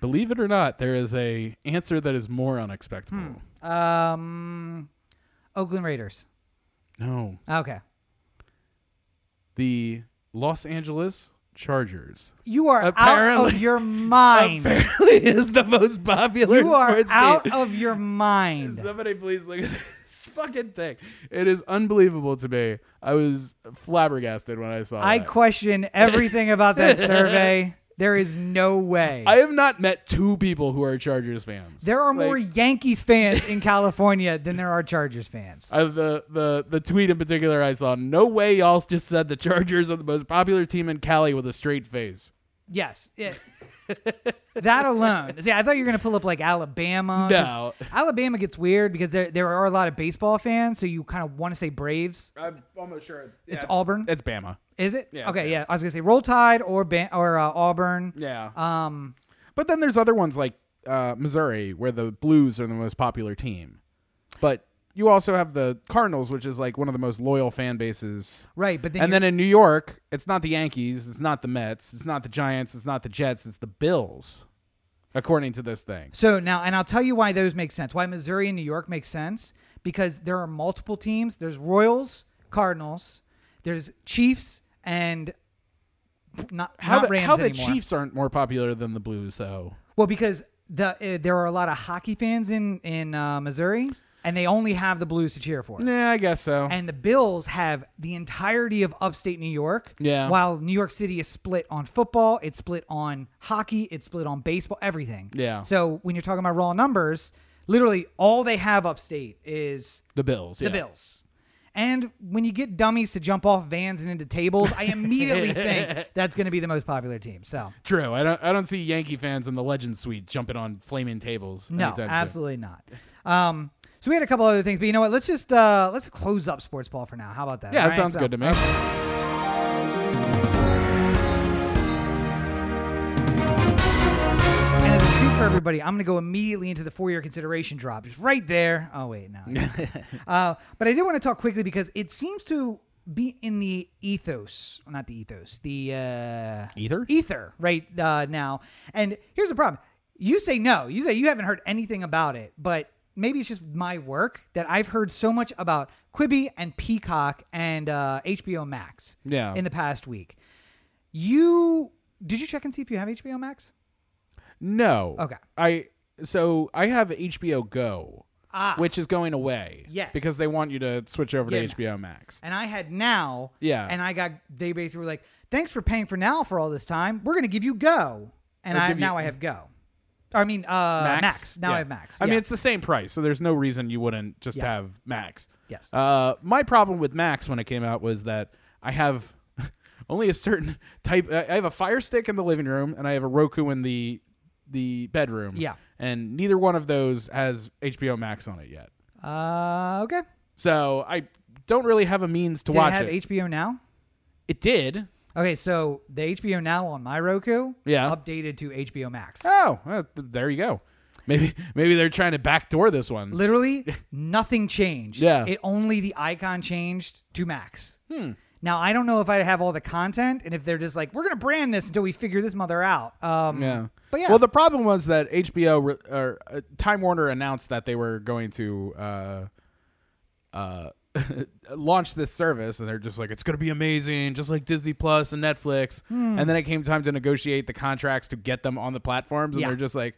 Believe it or not, there is a answer that is more unexpected. Um, Oakland Raiders. No, Okay. the Los Angeles Chargers. You are out Apparently- of your mind. Apparently, is the most popular You are out team. of your mind. Somebody please look at this fucking thing. It is unbelievable to me. I was flabbergasted when I saw it. I that. question everything about that survey. There is no way. I have not met two people who are Chargers fans. there are Like, more Yankees fans in California than there are Chargers fans. I, the the the tweet in particular I saw. No way, y'all just said the Chargers are the most popular team in Cali with a straight face. Yes. it- that alone. See, I thought you were going to pull up like Alabama. No. Alabama gets weird because there, there are a lot of baseball fans, so you kind of want to say Braves. I'm almost sure It's Auburn? It's Bama. Is it? Yeah, okay, yeah. yeah. I was going to say Roll Tide or, Ban- or uh, Auburn. Yeah. Um, But then there's other ones like uh, Missouri, where the Blues are the most popular team. But you also have the Cardinals, which is like one of the most loyal fan bases. right, but then And then in New York, it's not the Yankees, it's not the Mets, it's not the Giants, it's not the Jets, it's the Bills, according to this thing. So now, and I'll tell you why those make sense. Why Missouri and New York make sense because there are multiple teams. There's Royals, Cardinals, there's Chiefs, and not How not the, Rams how the anymore. Chiefs aren't more popular than the Blues, though? Well, because the uh, there are a lot of hockey fans in in uh, Missouri, and they only have the Blues to cheer for. Yeah, I guess so. And the Bills have the entirety of upstate New York. Yeah. While New York City is split on football, it's split on hockey, it's split on baseball, everything. Yeah. So when you're talking about raw numbers, literally all they have upstate is the Bills. the yeah. Bills. And when you get dummies to jump off vans and into tables, I immediately think that's going to be the most popular team. So True. I don't. I don't see Yankee fans in the Legend Suite jumping on flaming tables. no, anytime soon. absolutely not. Um, so we had a couple other things, but you know what? Let's just uh, let's close up sports ball for now. How about that? Yeah, All that sounds So- good to me. And as a treat for everybody, I'm going to go immediately into the four-year consideration drop, It's right there. Oh wait, no. uh, but I did want to talk quickly because it seems to be in the ethos, well, not the ethos, the uh, Ether? ether right uh, now. And here's the problem: you say no, you say you haven't heard anything about it, but maybe it's just my work that I've heard so much about Quibi and Peacock and uh, HBO Max Yeah. in the past week. You did you check and see if you have HBO Max? No. Okay. I so I have HBO Go, Ah. which is going away. Yes. Because they want you to switch over Yeah, to HBO Max. And I had now. Yeah. And I got they basically were like, thanks for paying for now for all this time. We're gonna give you Go. And I give you- now I have Go. I mean uh Max. Now Yeah. I have Max. I Yeah. mean, it's the same price, so there's no reason you wouldn't just Yeah. have Max. yes. Uh, my problem with Max when it came out was that I have only a certain type. I I have a Fire Stick in the living room, and I have a Roku in the the bedroom. Yeah. and neither one of those has HBO Max on it yet. uh okay. So I don't really have a means to Did watch it have it. HBO now? it did. Okay, so the HBO now on my Roku Yeah. updated to HBO Max. Oh, well, th- there you go. Maybe maybe they're trying to backdoor this one. Literally nothing changed. Yeah. It only the icon changed to Max. Hmm. Now I don't know if I have all the content and if they're just like, we're gonna brand this until we figure this mother out. Um Yeah. But yeah. Well, the problem was that HBO re- or uh, Time Warner announced that they were going to uh, uh, launch this service, and they're just like, it's going to be amazing, just like Disney Plus and Netflix. Hmm. And then it came time to negotiate the contracts to get them on the platforms, and Yeah. they're just like,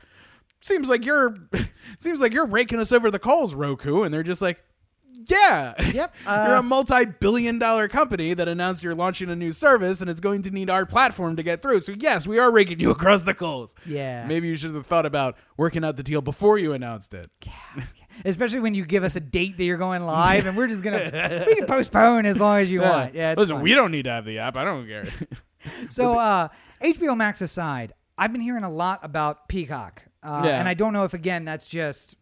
seems like you're, seems like you're raking us over the coals, Roku. And they're just like. Yeah. Yep, you're uh, a multi-billion dollar company that announced you're launching a new service and it's going to need our platform to get through. So yes, we are raking you across the coals. Yeah. Maybe you should have thought about working out the deal before you announced it. Especially when you give us a date that you're going live, and we're just gonna we can postpone as long as you want. Yeah, Listen, fine. we don't need to have the app. I don't care. So uh, HBO Max aside, I've been hearing a lot about Peacock, uh, Yeah. and I don't know if again that's just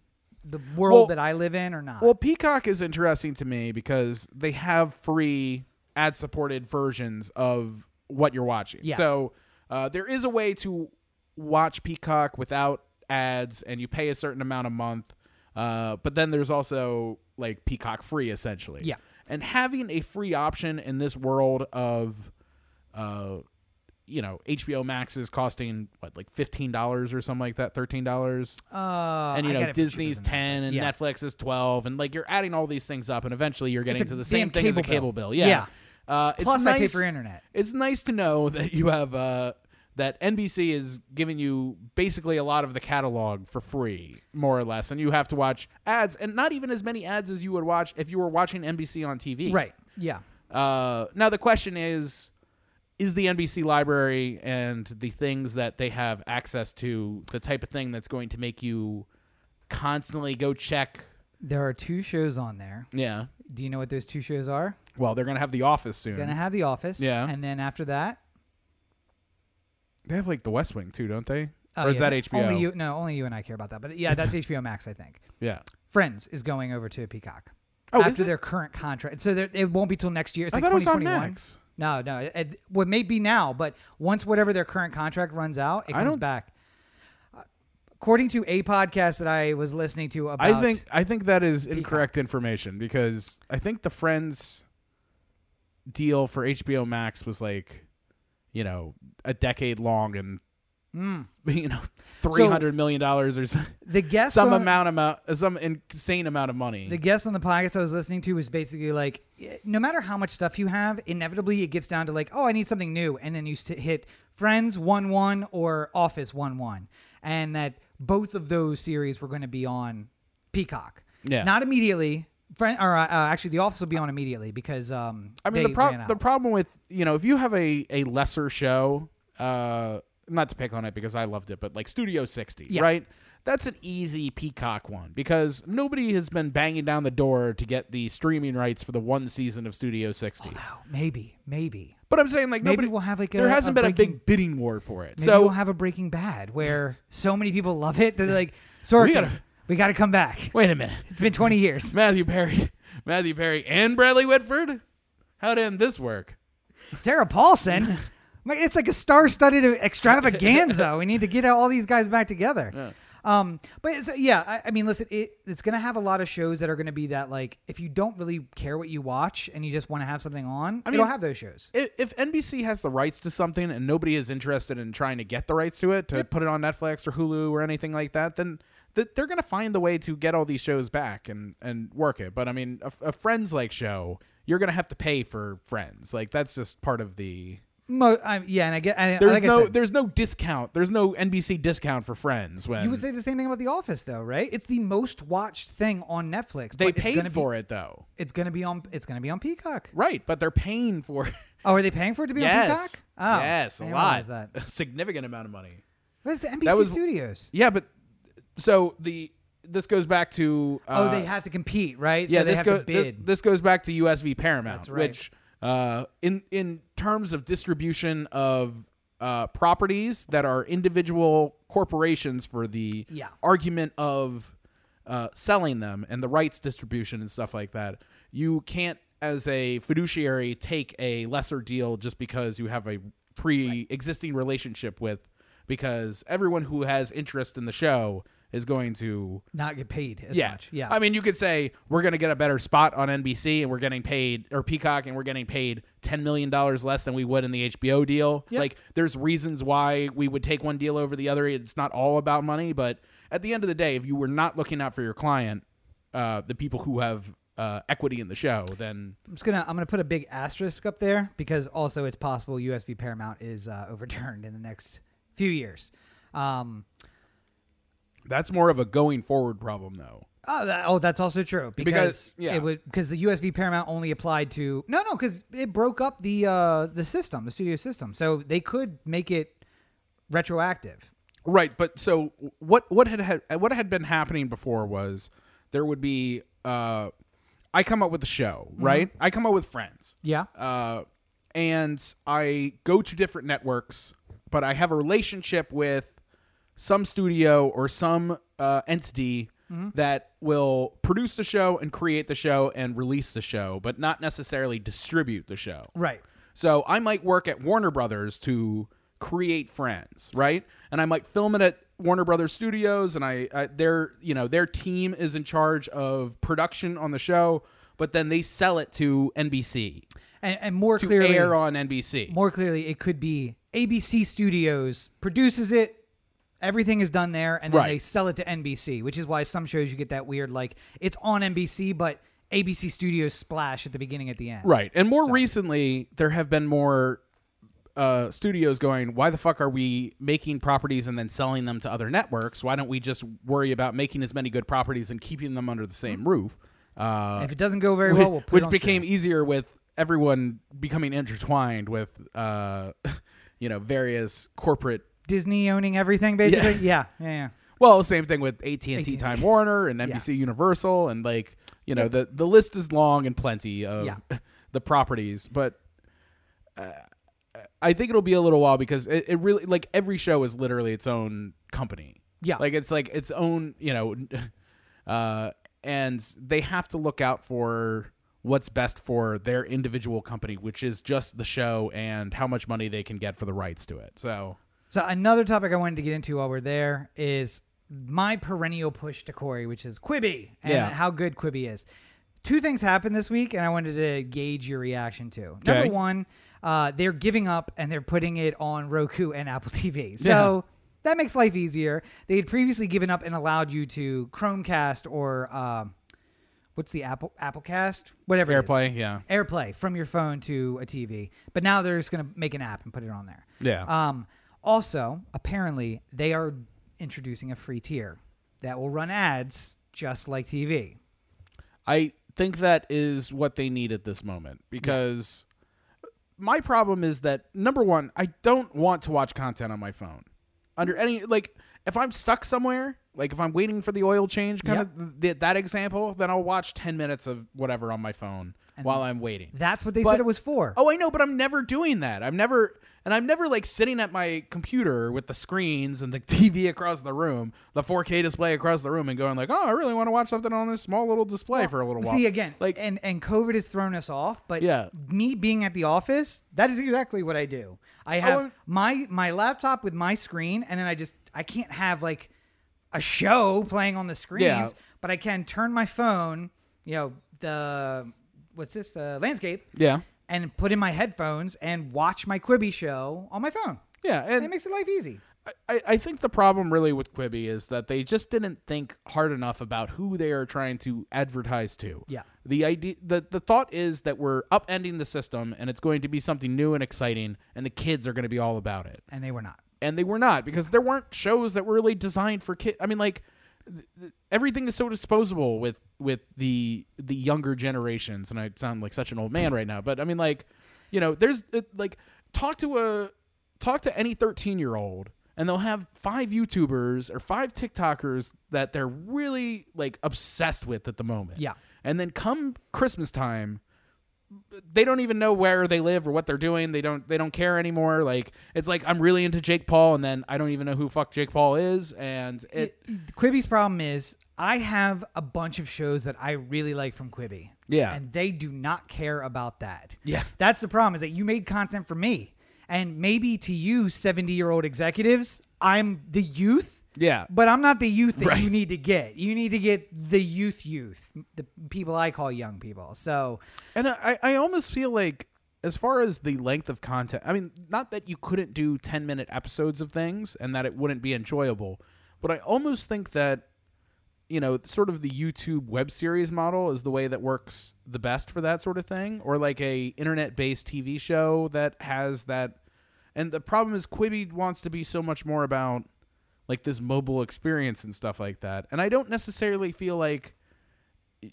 the world Well- that I live in or not. well, Peacock is interesting to me because they have free ad-supported versions of what you're watching. Yeah. So uh, there is a way to watch Peacock without ads, and you pay a certain amount a month. Uh, but then there's also like Peacock free, essentially. Yeah. And having a free option in this world of uh, you know HBO Max is costing what like fifteen dollars or something like that, thirteen dollars, Uh, and you know got it for cheaper Disney's ten and Yeah. Netflix is twelve, and like you're adding all these things up, and eventually you're getting to the same thing as a cable bill. bill. Yeah. Yeah. Uh, it's Plus, nice, I pay for internet. It's nice to know that you have uh, that NBC is giving you basically a lot of the catalog for free, more or less, and you have to watch ads, and not even as many ads as you would watch if you were watching NBC on TV. Right. Yeah. Uh, now the question is, is the NBC library and the things that they have access to the type of thing that's going to make you constantly go check? There are two shows on there. Yeah. Do you know what those two shows are? Well, they're gonna have The Office soon. Gonna have The Office. Yeah. And then after that, they have like The West Wing too, don't they? oh, or is yeah, that HBO? Only you. No, only you and I care about that. But yeah, that's HBO Max, I think. Yeah. Friends is going over to Peacock Oh, is after their current contract. So it won't be till next year. It's I like thought it was on 2021. Max. No, no. It, it- well, it may be now, but once whatever their current contract runs out, it I comes don't- back. Uh, According to a podcast that I was listening to about, I think I think that is incorrect information because I think the Friends deal for HBO Max was like, you know, a decade long and Mm. you know, three hundred million dollars or some, the guest some on, amount amount some insane amount of money. The guest on the podcast I was listening to was basically like, eh, no matter how much stuff you have, inevitably it gets down to like, oh, I need something new, and then you hit Friends one one or Office one one, and that both of those series were going to be on Peacock. Yeah. not immediately. Friend, or uh, uh, actually, The Office will be on immediately because um, I mean, the pro- ran out. the problem with you know if you have a a lesser show, uh, not to pick on it because I loved it, but like Studio 60, Yeah. right? That's an easy Peacock one because nobody has been banging down the door to get the streaming rights for the one season of Studio 60. Oh, maybe, maybe. But I'm saying like Maybe nobody we'll have like a, there hasn't a been a big bidding war for it. Maybe so we'll have a Breaking Bad where so many people love it. They're like, Sorkin, we gotta- come back. wait a minute, It's been twenty years. Matthew Perry, Matthew Perry, and Bradley Whitford. How'd end this work? Sarah Paulson. It's like a star-studded extravaganza. we need to get all these guys back together. Yeah. Um, but it's, yeah, I, I mean, listen, it, it's gonna have a lot of shows that are gonna be that like if you don't really care what you watch and you just want to have something on, I mean- have those shows. if, if NBC has the rights to something and nobody is interested in trying to get the rights to it to put it on Netflix or Hulu or anything like that, then th- they're going to find the way to get all these shows back and, and work it. But I mean, a, a Friends like show, you're going to have to pay for Friends. Like that's just part of the. Mo- I, yeah, and I get. I, There's like no said, there's no discount. There's no NBC discount for Friends when you would say the same thing about The Office, though, right? It's the most watched thing on Netflix. they but paid gonna for be, it though. It's gonna be on. It's gonna be on Peacock. Right, but they're paying for it. Oh, are they paying for it to be on. Peacock? Oh, yes, a lot. That. A significant amount of money. But it's NBC was- Studios. Yeah, but so the this goes back to uh, oh, they have to compete, right? yeah so they this have goes to this, goes back to US v. Paramount, That's right. which uh, in in terms of distribution of uh, properties that are individual corporations for the Yeah. argument of uh, selling them and the rights distribution and stuff like that, you can't as a fiduciary take a lesser deal just because you have a pre-existing relationship with because everyone who has interest in the show is going to not get paid as yeah. much. Yeah. I mean, you could say we're going to get a better spot on NBC and we're getting paid, or Peacock, and we're getting paid $10 million less than we would in the HBO deal. Yep. Like, there's reasons why we would take one deal over the other. It's not all about money, but at the end of the day, if you were not looking out for your client, uh, the people who have uh, equity in the show, then I'm just gonna I'm gonna put a big asterisk up there because also it's possible US v. Paramount is uh, overturned in the next few years. Um, that's more of a going forward problem, though. oh, that, oh, that's also true because, Because, yeah. it would because the US v. Paramount only applied to no no because it broke up the uh, the system the studio system so they could make it retroactive. Right, but so what what had, had what had been happening before was there would be uh I come up with a show, right? I come up with friends. Yeah. Uh and I go to different networks, but I have a relationship with some studio or some uh, entity that will produce the show and create the show and release the show, but not necessarily distribute the show. Right. So I might work at Warner Brothers to create Friends, right? And I might film it at Warner Brothers Studios, and I, I their you know their team is in charge of production on the show, but then they sell it to NBC. and, and more to clearly, air on NBC. more clearly, it could be ABC Studios produces it. Everything is done there, and then Right. they sell it to NBC, which is why some shows you get that weird like it's on NBC, but ABC Studios splash at the beginning at the end. Right. And more recently, there have been more uh, studios going, why the fuck are we making properties and then selling them to other networks? Why don't we just worry about making as many good properties and keeping them under the same roof? Uh, If it doesn't go very which, well, we'll put which it on became streaming. easier with everyone becoming intertwined with, uh, you know, various corporate. Disney owning everything, basically. Yeah, yeah, yeah. Well, same thing with AT and T, Time Warner, and NBC Universal, and like you know, the the list is long and plenty of Yeah. the properties, but uh, I think it'll be a little while because it, it really like every show is literally its own company. Yeah. like it's like its own, you know, uh, and they have to look out for what's best for their individual company, which is just the show and how much money they can get for the rights to it. So So another topic I wanted to get into while we're there is my perennial push to Corey, which is Quibi and Yeah. how good Quibi is. Two things happened this week, and I wanted to gauge your reaction to. Number one, uh, they're giving up and they're putting it on Roku and Apple TV. So that makes life easier. They had previously given up and allowed you to Chromecast or um, what's the Apple Applecast, whatever it is. AirPlay, yeah, AirPlay from your phone to a TV. But now they're just going to make an app and put it on there. yeah. Um, also, apparently, they are introducing a free tier that will run ads just like TV. I think that is what they need at this moment because my problem is that number one, I don't want to watch content on my phone under any like if I'm stuck somewhere, like if I'm waiting for the oil change, kind of th- that example, then I'll watch ten minutes of whatever on my phone while I'm waiting. That's what they But- said it was for. Oh, I know, but I'm never doing that. I'm never, and I'm never like sitting at my computer with the screens and the TV across the room, the 4K display across the room, and going like, oh, I really want to watch something on this small little display for a little while. See again, like, and and COVID has thrown us off. But Yeah. me being at the office, that is exactly what I do. I have I'm- my my laptop with my screen, and then I just I can't have like a show playing on the screens, Yeah. but I can turn my phone, you know, the what's this uh, landscape, yeah, and put in my headphones and watch my Quibi show on my phone. yeah, And it makes it life easy. I, I think the problem really with Quibi is that they just didn't think hard enough about who they are trying to advertise to. Yeah. The idea the, the thought is that we're upending the system and it's going to be something new and exciting and the kids are going to be all about it. And they were not. And they were not because there weren't shows that were really designed for kids. I mean, like th- th- everything is so disposable with with the the younger generations, and I sound like such an old man right now, but I mean, like you know, there's uh, like talk to a talk to any thirteen year old. And they'll have five YouTubers or five TikTokers that they're really like obsessed with at the moment. Yeah. And then come Christmas time, they don't even know where they live or what they're doing. They don't they don't care anymore. Like it's like I'm really into Jake Paul and then I don't even know who fuck Jake Paul is and it Quibi's problem is I have a bunch of shows that I really like from Quibi. Yeah. And they do not care about that. Yeah. That's the problem is that you made content for me. And maybe to you 70 year old executives, I'm the youth. Yeah. But I'm not the youth that Right. you need to get. You need to get the youth youth, the people I call young people. So And I, I almost feel like, as far as the length of content, I mean, not that you couldn't do 10 minute episodes of things and that it wouldn't be enjoyable, but I almost think that, you know, sort of the YouTube web series model is the way that works the best for that sort of thing, or like a internet based TV show that has that. And the problem is, Quibi wants to be so much more about like this mobile experience and stuff like that. And I don't necessarily feel like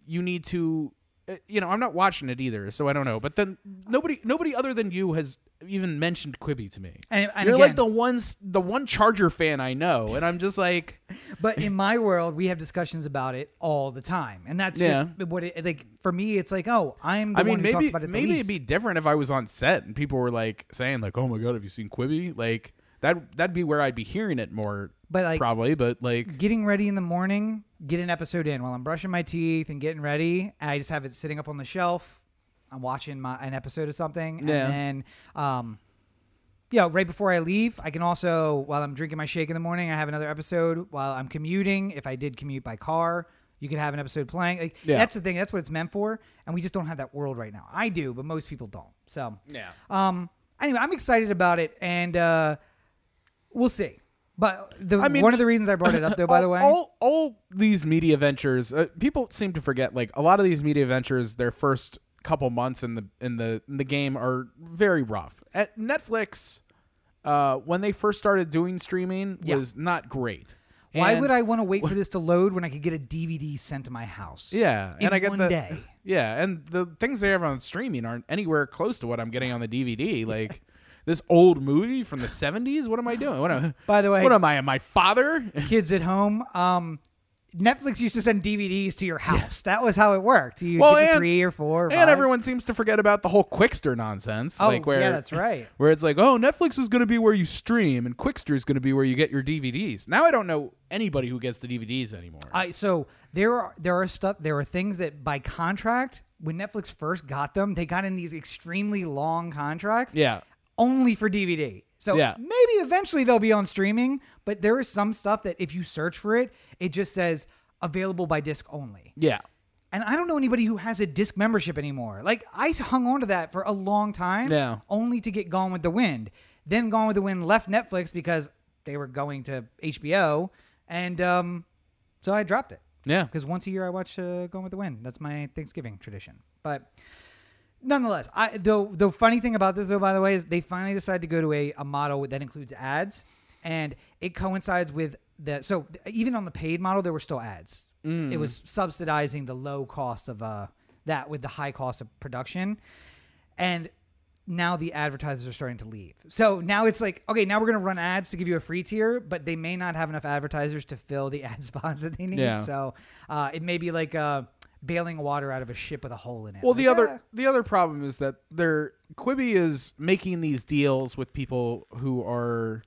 you need to uh, you know i'm not watching it either so i don't know but then nobody nobody other than you has even mentioned quibi to me And- and you're again- like the one the one charger fan i know and i'm just like But in my world, we have discussions about it all the time, and that's Yeah. just what it like for me. It's like, oh, I'm the i mean one who talks maybe about it. the maybe it'd be different if i was on set and people were like saying like oh my god have you seen quibi like that that'd be where i'd be hearing it more But, like- probably but like getting ready in the morning, get an episode in while I'm brushing my teeth and getting ready. I just have it sitting up on the shelf. I'm watching my an episode of something, Yeah. and then, um, you know, right before I leave, I can also while I'm drinking my shake in the morning, I have another episode while I'm commuting. If I did commute by car, You could have an episode playing. Like Yeah. that's the thing. That's what it's meant for, and we just don't have that world right now. I do, but most people don't. So Yeah. um. Anyway, I'm excited about it, and uh, we'll see. But the, I mean- one of the reasons I brought it up, though, by the way, all all these media ventures, uh, people seem to forget. Like a lot of these media ventures, their first couple months in the in the in the game are very rough. At Netflix, uh, when they first started doing streaming, Yeah. was not great. why would I want to wait for this to load when I could get a DVD sent to my house? Yeah, in and I get one the day. yeah, and the things they have on streaming aren't anywhere close to what I'm getting on the DVD. Like this old movie from the '70s. What am I doing? What am, By the way- what am I? My father? Kids at home, um, Netflix used to send DVDs to your house. That was how it worked. You Well, get the and- three or four, or And five. everyone seems to forget about the whole Qwikster nonsense. Oh, like where, yeah, that's right. Where it's like, oh, Netflix is going to be where you stream, and Qwikster is going to be where you get your DVDs. Now I don't know anybody who gets the DVDs anymore. I so there are there are stuff there are things that by contract when Netflix first got them they got in these extremely long contracts yeah, only for DVD. So Yeah. maybe eventually they'll be on streaming, but there is some stuff that if you search for it, it just says available by disc only. yeah, And I don't know anybody who has a disc membership anymore. Like I hung on to that for a long time, Yeah. only to get Gone with the Wind. Then Gone with the Wind left Netflix because they were going to HBO, and um, so I dropped it yeah. because once a year I watch uh, Gone with the Wind. That's my Thanksgiving tradition. But nonetheless, I though the funny thing about this though, by the way, is they finally decided to go to a, a model that includes ads, and it coincides with the so even on the paid model there were still ads. It was subsidizing the low cost of uh that with the high cost of production, and now the advertisers are starting to leave. So now it's like, okay, now we're going to run ads to give you a free tier, but they may not have enough advertisers to fill the ad spots that they need. Yeah. So uh, it may be like uh, bailing water out of a ship with a hole in it. Well, the Like, other ah. the other problem is that they're Quibi is making these deals with people who are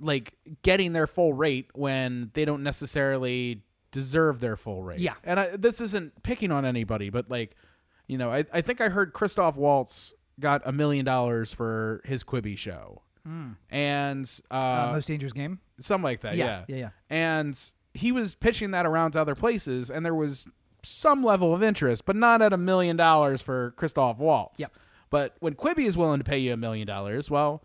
like getting their full rate when they don't necessarily deserve their full rate. Yeah. and I, this isn't picking on anybody, but like, you know, I I think I heard Christoph Waltz got a million dollars for his Quibi show, and uh, uh, most dangerous game. something like that. Yeah, Yeah, yeah, yeah. And he was pitching that around to other places, and there was some level of interest, but not at a million dollars for Christoph Waltz. Yep. But when Quibi is willing to pay you a million dollars, well,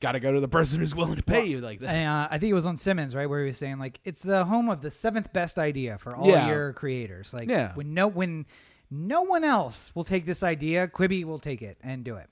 got to go to the person who's willing to pay you like that. And, uh, I think it was on Simmons, right, where he was saying like it's the home of the seventh best idea for all Yeah. your creators. Like Yeah. when no when no one else will take this idea, Quibi will take it and do it.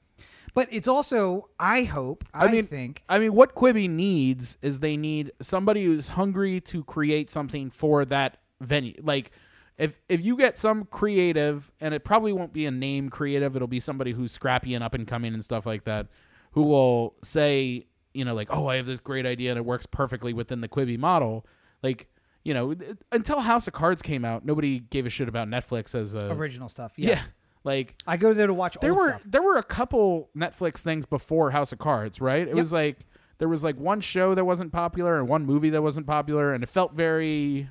But it's also, I hope, I, mean, think, I mean, what Quibi needs is they need somebody who's hungry to create something for that venue. Like, if if you get some creative, and it probably won't be a name creative, it'll be somebody who's scrappy and up and coming and stuff like that, who will say, you know, like, oh, I have this great idea and it works perfectly within the Quibi model. Like, you know, until House of Cards came out, nobody gave a shit about Netflix as a original stuff. yeah. Yeah. Like I go there to watch there were stuff. there were a couple Netflix things before House of Cards, right? It was like there was like one show that wasn't popular and one movie that wasn't popular, and it felt very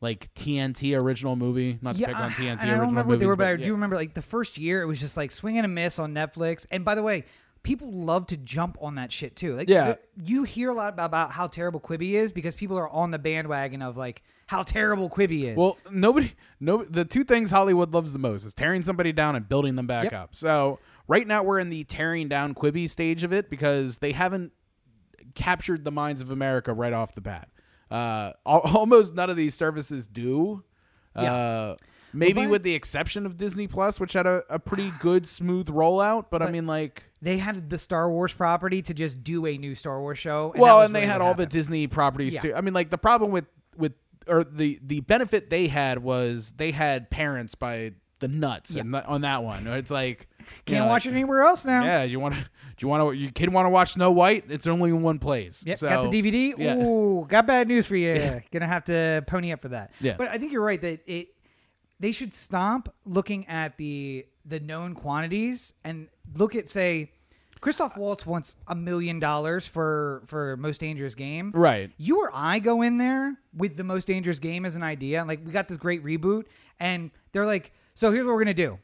like TNT original movie. Not to Yeah, pick on I- TNT I original don't remember movies, what they were, but, I yeah. do remember like the first year it was just like swing and a miss on Netflix. And by the way, people love to jump on that shit too. Like, Yeah. you hear a lot about, how terrible Quibi is because people are on the bandwagon of like how terrible Quibi is. Well, nobody, no, the two things Hollywood loves the most is tearing somebody down and building them back Yep. up. So right now we're in the tearing down Quibi stage of it because they haven't captured the minds of America right off the bat. Uh, almost none of these services do. Uh, maybe Well, but- with the exception of Disney Plus, which had a, a pretty good smooth rollout. But, I mean, like, they had the Star Wars property to just do a new Star Wars show. And well, and they had all the. Disney properties Yeah. too. I mean, like the problem with with or the the benefit they had was they had parents by the nuts and th- on that one. It's like Can't know, watch it anywhere else now. Yeah, you want to? Do you want to? Your kid want to watch Snow White? It's only in one place. Yeah, so, got the DVD. yeah. Ooh, got bad news for you. Gonna have to pony up for that. Yeah. But I think you're right that it they should stop looking at the the known quantities and look at say Christoph Waltz wants a million dollars for for most dangerous game. Right. You or I go in there with the most dangerous game as an idea, and like we got this great reboot, and they're like, so here's what we're gonna do.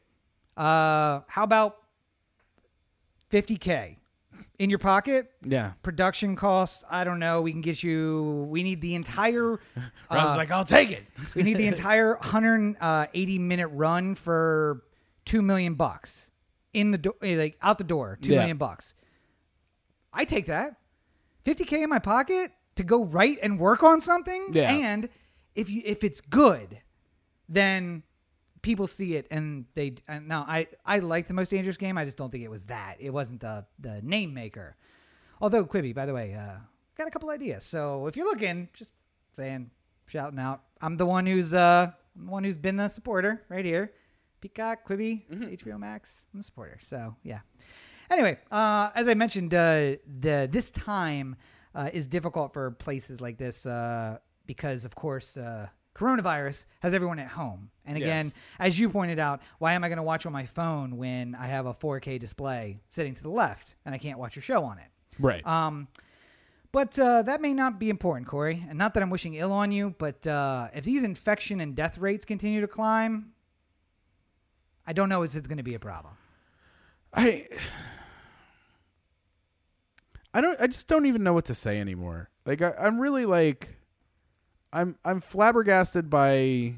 Uh, how about 50k? In your pocket. Yeah. Production costs, I don't know. We can get you. We need the entire. Rob's uh, like, I'll take it. we need the entire 180 minute run for two million bucks in the do- eh, like out the door. Two Yeah. million bucks. I take that. 50k in my pocket to go write and work on something. Yeah. And if you if it's good, then people see it and they and now I I like the most dangerous game. I just don't think it was that. It wasn't the the name maker. Although Quibi, by the way, uh, got a couple ideas. So if you're looking, just saying, shouting out. I'm the one who's uh I'm the one who's been the supporter right here. Peacock, Quibi, HBO Max. I'm the supporter. So yeah. Anyway, uh, as I mentioned, uh, the this time uh, is difficult for places like this uh, because, of course, uh, coronavirus has everyone at home. And again, Yes. as you pointed out, why am I going to watch on my phone when I have a 4K display sitting to the left and I can't watch your show on it? Right. Um, but uh, that may not be important, Corey. And not that I'm wishing ill on you, but uh, if these infection and death rates continue to climb, I don't know if it's going to be a problem. I I don't I just don't even know what to say anymore. Like I, I'm really like I'm I'm flabbergasted by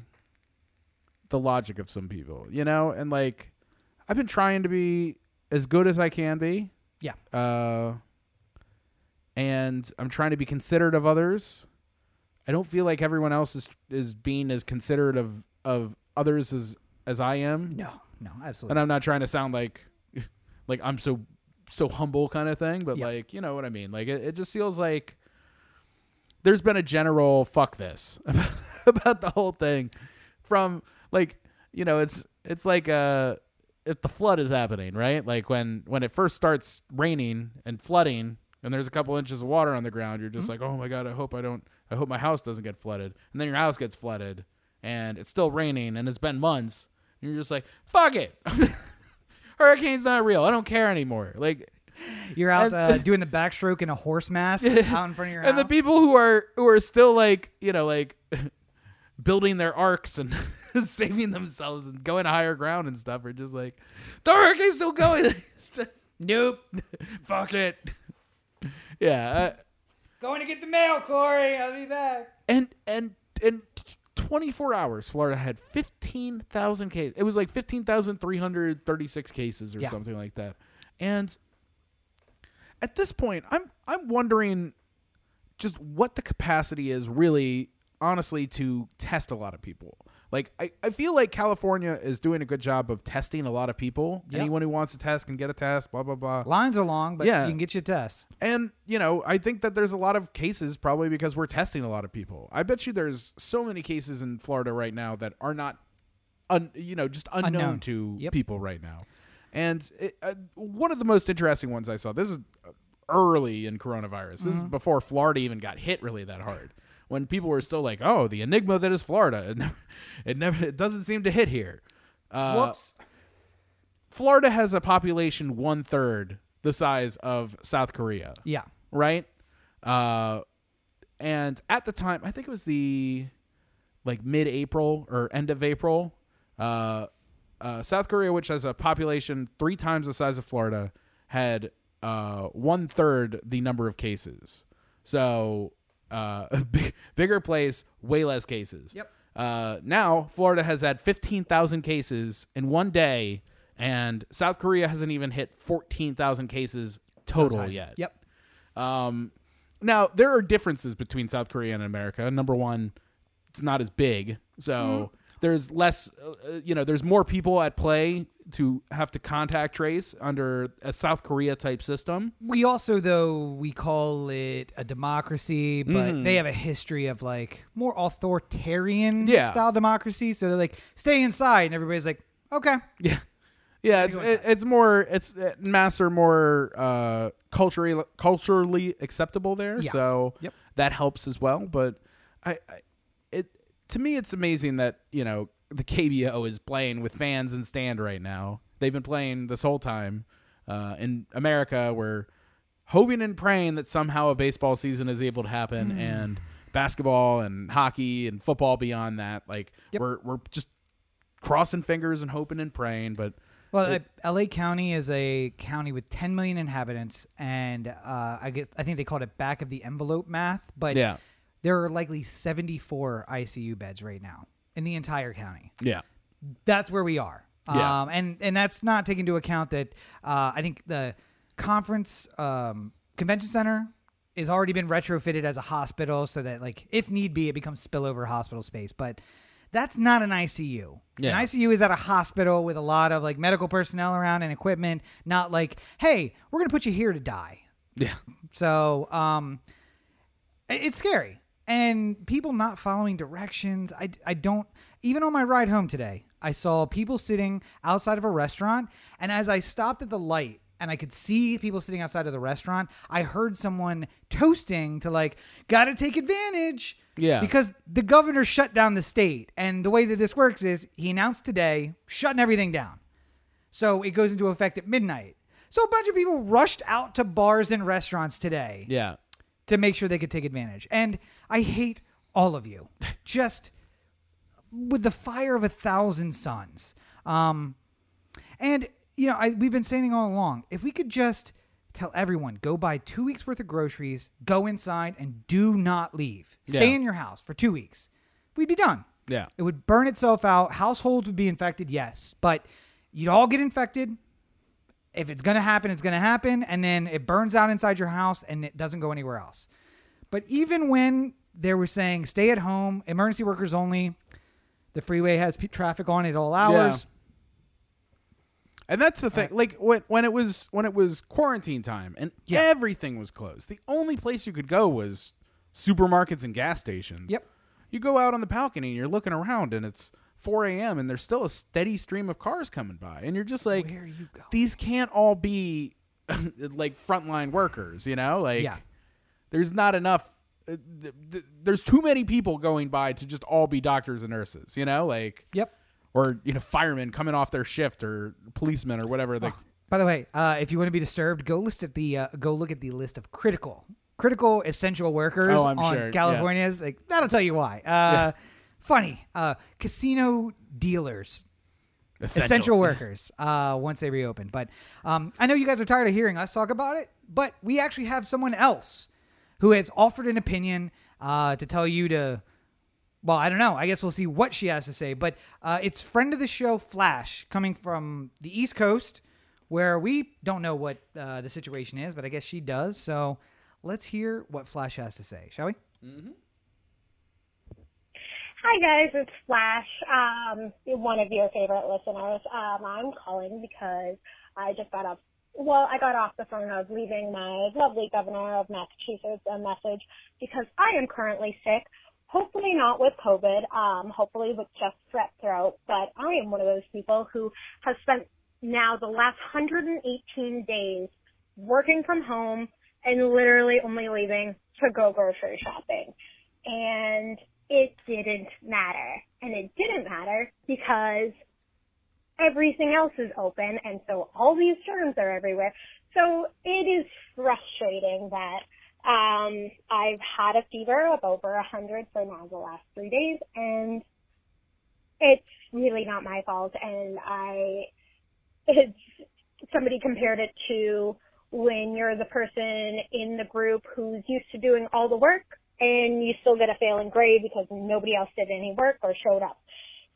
the logic of some people, you know, and like I've been trying to be as good as I can be. Yeah. Uh and I'm trying to be considerate of others. I don't feel like everyone else is is being as considerate of of others as as I am. No, no, absolutely. And I'm not trying to sound like like I'm so so humble kind of thing, but Yeah. like, you know what I mean? Like it, it just feels like there's been a general fuck this about the whole thing from like, you know, it's it's like uh if the flood is happening, right? Like when when it first starts raining and flooding and there's a couple inches of water on the ground, you're just like, "Oh my god, I hope I don't I hope my house doesn't get flooded." And then your house gets flooded and it's still raining and it's been months. You're just like, "Fuck it." Hurricane's not real. I don't care anymore. Like You're out And- uh, doing the backstroke in a horse mask out in front of your house. and the people who are who are still like you know like building their arks and saving themselves and going to higher ground and stuff are just like the hurricane's still going nope. fuck it yeah uh, Going to get the mail, Corey. I'll be back. and and in 24 hours florida had 15000 cases it was like 15336 cases or Yeah. something like that and at this point i'm i'm wondering just what the capacity is really honestly to test a lot of people like I, I feel like california is doing a good job of testing a lot of people Yep. anyone who wants to test can get a test blah blah blah Lines are long, but Yeah. you can get you a test. and you know i think that there's a lot of cases probably because we're testing a lot of people i bet you there's so many cases in florida right now that are not un, you know just unknown, Unknown. to Yep. people right now and it, uh, one of the most interesting ones i saw this is early in coronavirus this is before florida even got hit really that hard when people were still like oh the enigma that is florida it never it, never, it doesn't seem to hit here uh, Whoops. florida has a population one third the size of south korea Yeah. right? Uh, and at the time, I think it was the like mid-April or end of April. Uh, uh, South Korea, which has a population three times the size of Florida, had uh, one third the number of cases. So uh, a big, bigger place, way less cases. Yep. Uh, now Florida has had fifteen thousand cases in one day, and South Korea hasn't even hit fourteen thousand cases total yet. Yep. Um, now there are differences between South Korea and America. Number one, it's not as big, so there's less. Uh, you know, there's more people at play to have to contact trace under a South Korea type system. We also, though, we call it a democracy, but Mhm. they have a history of like more authoritarian Yeah. style democracy. So they're like, stay inside, and everybody's like, okay. Yeah. Yeah, it's it, it's more it's uh, mass are more uh, culturally culturally acceptable there, Yeah. so Yep. that helps as well. But I, I, it to me, it's amazing that you know the KBO is playing with fans in stand right now. They've been playing this whole time uh, in America. We're hoping and praying that somehow a baseball season is able to happen Hmm. and basketball and hockey and football beyond that. Like Yep. we're we're just crossing fingers and hoping and praying, but Well, It- LA County is a county with 10 million inhabitants, and uh, I guess I think they called it back of the envelope math. But yeah, there are likely 74 ICU beds right now in the entire county. yeah, That's where we are. Yeah. Um, and and that's not taking into account that uh, I think the conference um, convention center has already been retrofitted as a hospital, so that like if need be, it becomes spillover hospital space. But that's not an ICU. Yeah. An ICU is at a hospital with a lot of like medical personnel around and equipment. Not like, hey, we're gonna put you here to die. yeah. So, um, it's scary. And people not following directions. I, I don't, even on my ride home today, I saw people sitting outside of a restaurant. And as I stopped at the light and I could see people sitting outside of the restaurant, I heard someone toasting to like, gotta take advantage. Yeah. Because the governor shut down the state. And the way that this works is he announced today, shutting everything down. So it goes into effect at midnight. So a bunch of people rushed out to bars and restaurants today Yeah. To make sure they could take advantage. And I hate all of you. Just with the fire of a thousand suns. Um, and you know, I, we've been saying all along, if we could just tell everyone, go buy two weeks worth of groceries, go inside, and do not leave. Stay Yeah. in your house for two weeks. We'd be done. Yeah. It would burn itself out. Households would be infected, yes, but you'd all get infected. If it's going to happen, it's going to happen. And then it burns out inside your house and it doesn't go anywhere else. But even when they were saying stay at home, emergency workers only, the freeway has p- traffic on it all hours. And that's the thing. Like when when it was when it was quarantine time and Yeah. everything was closed. The only place you could go was supermarkets and gas stations. Yep. You go out on the balcony and you're looking around and it's 4 a.m. and there's still a steady stream of cars coming by and you're just like, Where are you going? these can't all be like frontline workers, you know? Like, Yeah. there's not enough. uh, th- th- There's too many people going by to just all be doctors and nurses, you know? Like, Yep. or you know, firemen coming off their shift, or policemen, or whatever. Like, By the way, uh, if you want to be disturbed, go list at the uh, go look at the list of critical critical essential workers Oh, I'm on sure, yeah. California's. Like that'll tell you why. Uh, Funny, uh, casino dealers, essential, workers. Uh, once they reopen, but um, I know you guys are tired of hearing us talk about it. But we actually have someone else who has offered an opinion uh, to tell you to well, I don't know. I guess we'll see what she has to say. But uh, it's friend of the show, Flash, coming from the East Coast, where we don't know what uh, the situation is, but I guess she does. So let's hear what Flash has to say, shall we? Hi guys, it's Flash, um, one of your favorite listeners. Um, I'm calling because I just got off. Well, I got off the phone of leaving my lovely governor of Massachusetts a message because I am currently sick. Hopefully not with COVID. Um, hopefully with just strep throat. But I am one of those people who has spent now the last 118 days working from home and literally only leaving to go grocery shopping. And it didn't matter. And it didn't matter because everything else is open and so all these germs are everywhere. So it is frustrating that um I've had a fever of over a hundred for now the last three days and it's really not my fault and I it's somebody compared it to when you're the person in the group who's used to doing all the work and you still get a failing grade because nobody else did any work or showed up.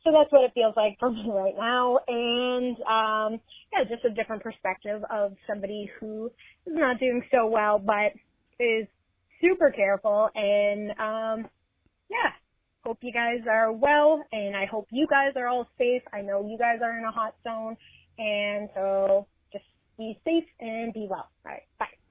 So that's what it feels like for me right now. And um yeah, just a different perspective of somebody who is not doing so well but is super careful and um yeah. Hope you guys are well and I hope you guys are all safe. I know you guys are in a hot zone and so just be safe and be well. All right. Bye.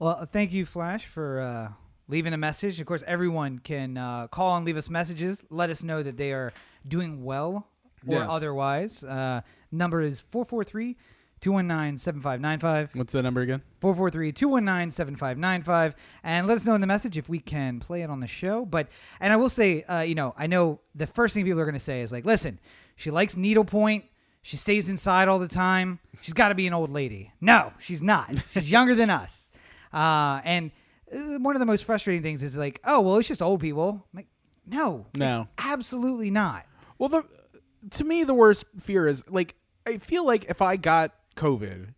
Well, thank you, Flash, for uh, leaving a message. Of course, everyone can uh, call and leave us messages. Let us know that they are doing well or Yes. otherwise. Uh, number is 443 219 7595. what's that number again? 443 219 7595. And let us know in the message if we can play it on the show. But, and I will say, uh, you know, I know the first thing people are going to say is like, listen, she likes needlepoint. She stays inside all the time. She's got to be an old lady. No, she's not. She's younger than us. Uh, and uh, one of the most frustrating things is like, oh, well, it's just old people. I'm like, no, No. absolutely not. Well, the to me the worst fear is like I feel like if I got COVID,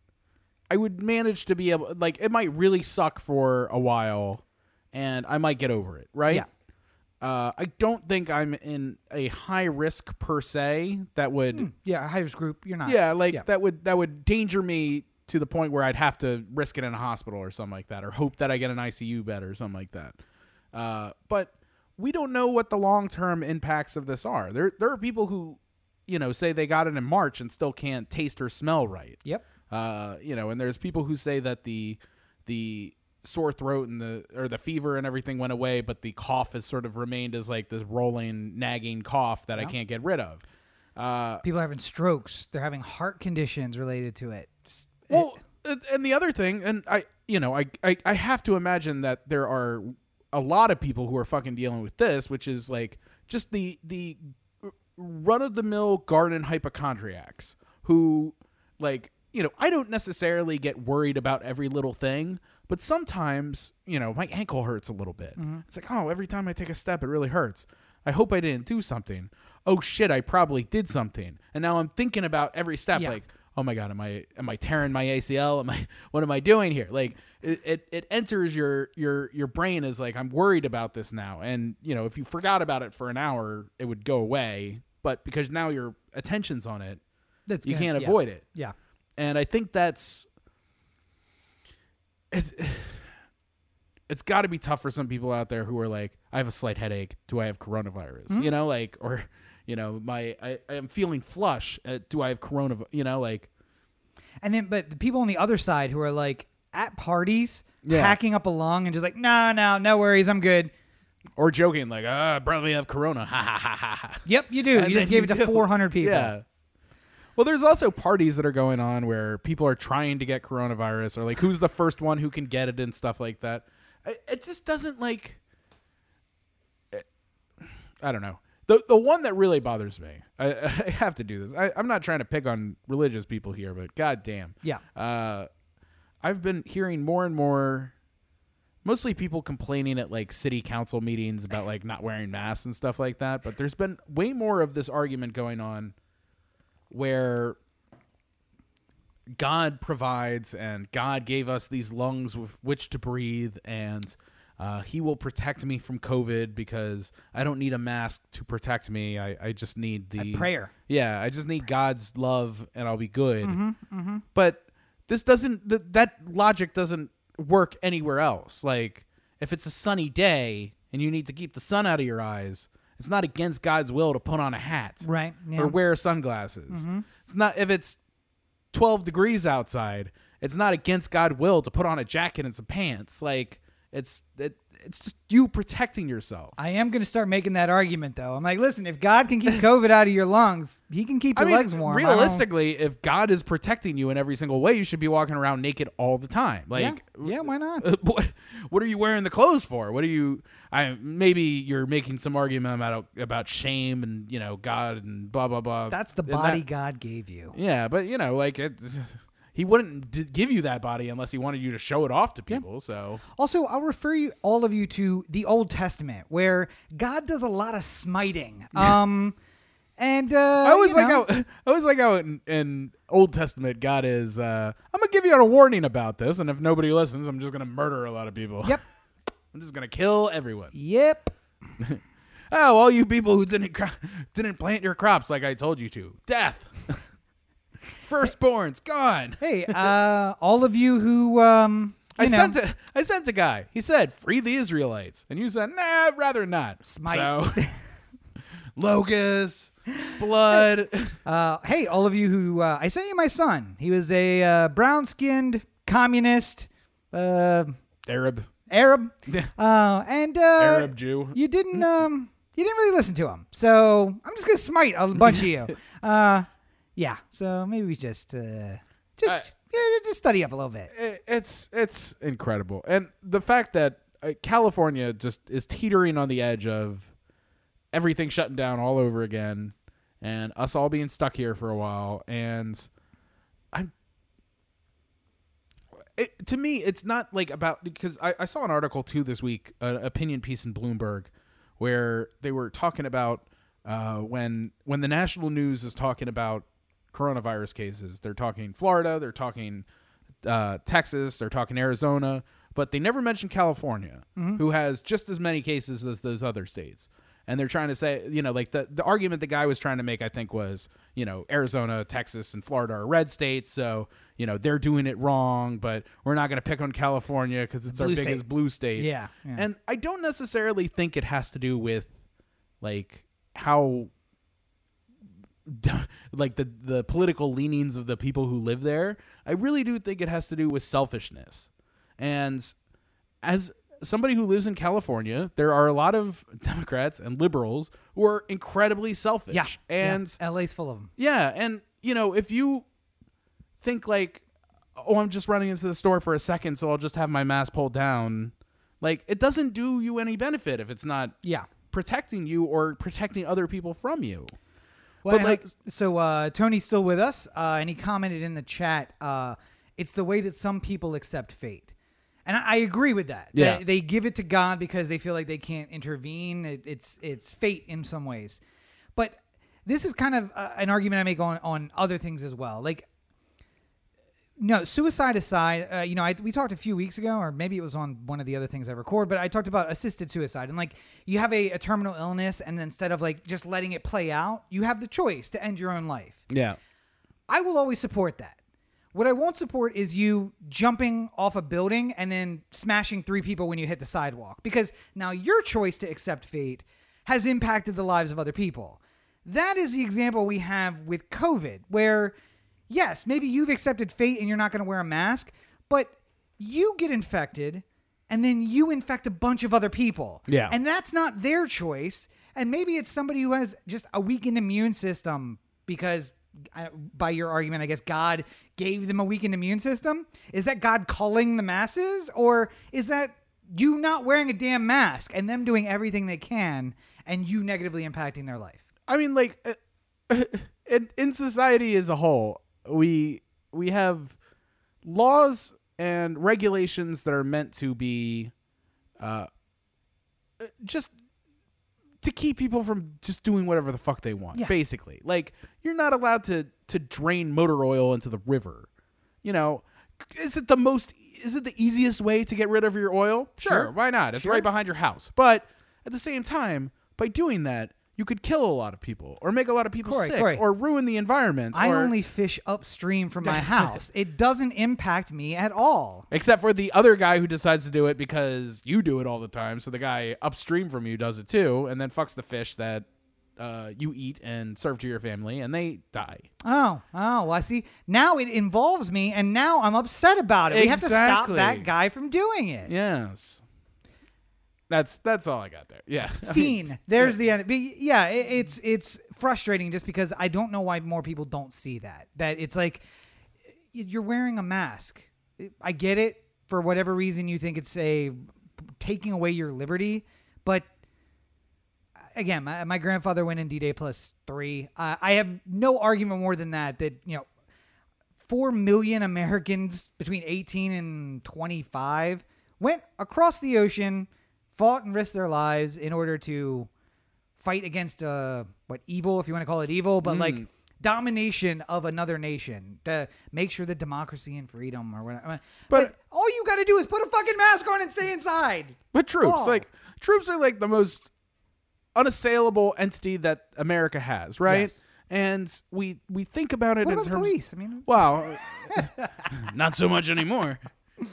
I would manage to be able like it might really suck for a while and I might get over it, right? Yeah. Uh, I don't think I'm in a high risk per se that would Yeah, high risk group. You're not. yeah, like Yeah. that would that would danger me to the point where I'd have to risk it in a hospital or something like that, or hope that I get an ICU bed or something like that. Uh, but we don't know what the long term impacts of this are. There there are people who, you know, say they got it in March and still can't taste or smell right. Yep. Uh, you know, and there's people who say that the the sore throat and the or the fever and everything went away, but the cough has sort of remained as like this rolling, nagging cough that I can't get rid of. Uh, People are having strokes. They're having heart conditions related to it. It's- Well, and- and the other thing, and I, you know, I, I, I have to imagine that there are a lot of people who are fucking dealing with this, which is like just the the run of the mill garden hypochondriacs who, like, you know, I don't necessarily get worried about every little thing, but sometimes, you know, my ankle hurts a little bit. Mm-hmm. It's like, oh, every time I take a step, it really hurts. I hope I didn't do something. Oh shit, I probably did something. And now I'm thinking about every step, Yeah. like, oh my god, am I am I tearing my ACL? Am I what am I doing here? Like it, it, it enters your your your brain as like I'm worried about this now. And you know, if you forgot about it for an hour, it would go away. But because now your attention's on it, that's you gonna- can't yeah. avoid it. Yeah. And I think that's it's it's got to be tough for some people out there who are like, I have a slight headache. Do I have coronavirus? Mm-hmm. You know, like, or you know, my I, I am feeling flush. Uh, do I have coronavirus? You know, like, And then, but the people on the other side who are like at parties, Yeah. hacking up a lung and just like, no, no, no worries, I'm good. or joking like, ah, probably have corona. Ha ha ha ha. Yep, you do. And you just gave you it to do. 400 people. Yeah. Well, there's also parties that are going on where people are trying to get coronavirus, or like who's the first one who can get it and stuff like that. It just doesn't like. I don't know. The the one that really bothers me. I, I have to do this. I, I'm not trying to pick on religious people here, but goddamn. Yeah. Uh, I've been hearing more and more, mostly people complaining at like city council meetings about like not wearing masks and stuff like that. But there's been way more of this argument going on where God provides and God gave us these lungs with which to breathe and uh, he will protect me from COVID because I don't need a mask to protect me. I, I just need the prayer. Yeah, I just need God's love and I'll be good. Mm-hmm, But this doesn't th- that logic doesn't work anywhere else. Like if it's a sunny day and you need to keep the sun out of your eyes, it's not against God's will to put on a hat Right. Yeah. or wear sunglasses. Mm-hmm. It's not if it's 12 degrees outside, it's not against God's will to put on a jacket and some pants. Like it's it, it's just you protecting yourself. I am going to start making that argument, though. I'm like, listen, if God can keep COVID out of your lungs, He can keep I your mean, legs warm. Realistically, if God is protecting you in every single way, you should be walking around naked all the time. Like, yeah, why not? what, what are you wearing the clothes for? What are you? I maybe you're making some argument about about shame and you know God and blah blah blah. That's the body that- God gave you. yeah, but you know, like it, he wouldn't d- give you that body unless he wanted you to show it off to people. So Also, I'll refer you all of you to the Old Testament, where God does a lot of smiting. Um, and uh, I always like know, how I always like how in, in Old Testament God is. Uh, I'm gonna give you a warning about this, and if nobody listens, I'm just gonna murder a lot of people. Yep. I'm just gonna kill everyone. Yep. Oh, all you people who didn't cro- didn't plant your crops like I told you to, death. Firstborns gone. Hey, uh, all of you who um, you I know, sent a, I sent a guy. He said, "Free the Israelites," and you said, "Nah, I'd rather not." Smite. So, locusts, blood. Uh, hey, all of you who uh, I sent you my son. He was a uh, brown-skinned communist uh, Arab, Arab, uh, and uh, Arab Jew. You didn't um, you didn't really listen to him. So I'm just gonna smite a bunch of you. Yeah. So maybe we just uh, just yeah, just study up a little bit. It's it's incredible, and the fact that uh, California just is teetering on the edge of everything shutting down all over again, and us all being stuck here for a while, and I'm. It, to me, it's not like about because I, I saw an article too this week, an opinion piece in Bloomberg, where they were talking about uh, when when the national news is talking about coronavirus cases. They're talking Florida, they're talking uh, Texas, they're talking Arizona, but they never mention California, who has just as many cases as those other states. And they're trying to say, you know, like the, the argument the guy was trying to make, I think, was, you know, Arizona, Texas, and Florida are red states. So, you know, they're doing it wrong, but we're not going to pick on California because it's our state. biggest blue state. Yeah, yeah. And I don't necessarily think it has to do with, like, how like the the political leanings of the people who live there. I really do think it has to do with selfishness. And as somebody who lives in California, there are a lot of Democrats and liberals who are incredibly selfish. Yeah. And yeah. LA's full of them. yeah, and you know, if you think like, oh, I'm just running into the store for a second, so I'll just have my mask pulled down, like it doesn't do you any benefit if it's not Yeah. protecting you or protecting other people from you. Well, But, like- so uh, Tony's still with us, uh, and he commented in the chat. Uh, it's the way that some people accept fate, and I, I agree with that. Yeah. they, they give it to God because they feel like they can't intervene. It, it's it's fate in some ways, but this is kind of uh, an argument I make on on other things as well. Like no suicide aside uh, you know I, we talked a few weeks ago or maybe it was on one of the other things i record but i talked about assisted suicide. And like you have a, a terminal illness and instead of like just letting it play out you have the choice to end your own life. Yeah. i will always support that. What i won't support is you jumping off a building and then smashing three people when you hit the sidewalk because now your choice to accept fate has impacted the lives of other people. That is the example we have with covid where yes, maybe you've accepted fate and you're not going to wear a mask, but you get infected and then you infect a bunch of other people. Yeah. And that's not their choice. And maybe it's somebody who has just a weakened immune system because, uh, by your argument, I guess God gave them a weakened immune system. Is that God culling the masses? Or is that you not wearing a damn mask and them doing everything they can and you negatively impacting their life? I mean, like, uh, in, in society as a whole, we we have laws and regulations that are meant to be, uh, just to keep people from just doing whatever the fuck they want. Yeah. Basically, like you're not allowed to to drain motor oil into the river. You know, is it the most? Is it the easiest way to get rid of your oil? Sure, why not? It's Sure. right behind your house. But at the same time, by doing that, you could kill a lot of people, or make a lot of people Corey, sick, Corey. or ruin the environment. I or- only fish upstream from my house. it doesn't impact me at all. except for the other guy who decides to do it because you do it all the time. So the guy upstream from you does it too, and then fucks the fish that uh, you eat and serve to your family, and they die. Oh, oh, well, I see. Now it involves me, and now I'm upset about it. We have to stop that guy from doing it. Yes, that's that's all I got there. Yeah, Fiend. There's the end. But yeah, it, it's it's frustrating just because I don't know why more people don't see that. That it's like you're wearing a mask. I get it for whatever reason you think it's a taking away your liberty, but again, my, my grandfather went in D Day plus three. Uh, I have no argument more than that. That you know, four million Americans between 18 and 25 went across the ocean, fought and risked their lives in order to fight against uh what evil, if you want to call it evil, but like domination of another nation to make sure that democracy and freedom or whatever. But, all you got to do is put a fucking mask on and stay inside. But troops, Oh. like troops, are like the most unassailable entity that America has, right? Yes. And we we think about it What in about terms. police? I mean, Wow, not so much anymore.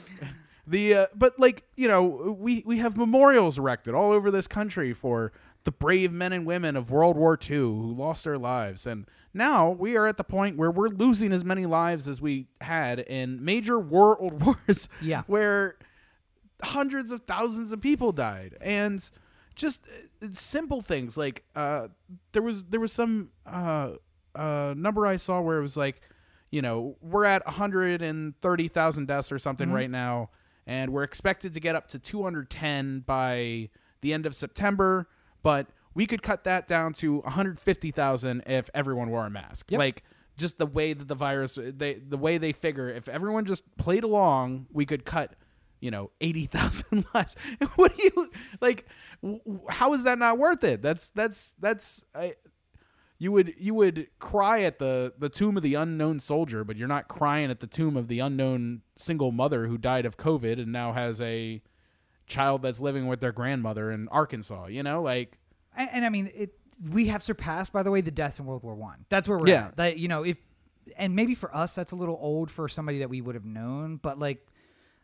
The uh, but like you know we we have memorials erected all over this country for the brave men and women of World War II who lost their lives, and now we are at the point where we're losing as many lives as we had in major world wars. Yeah. where hundreds of thousands of people died and just uh, simple things like uh there was there was some uh uh number i saw where it was like you know we're at 130,000 deaths or something right now and we're expected to get up to 210 by the end of September but we could cut that down to 150,000 if everyone wore a mask. Yep. like just the way that the virus they the way they figure if everyone just played along we could cut you know 80,000 lives. What do you like how is that not worth it? That's that's that's I, you would you would cry at the the tomb of the unknown soldier, but you're not crying at the tomb of the unknown single mother who died of COVID and now has a child that's living with their grandmother in Arkansas. You know, like and, and I mean, it. We have surpassed, by the way, the deaths in World War One. That's where we're Yeah. at. That you know, if and maybe for us that's a little old for somebody that we would have known, but like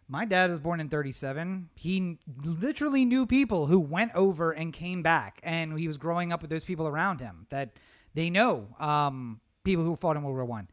my dad was born in 37. He literally knew people who went over and came back, and he was growing up with those people around him that they know um, people who fought in World War One.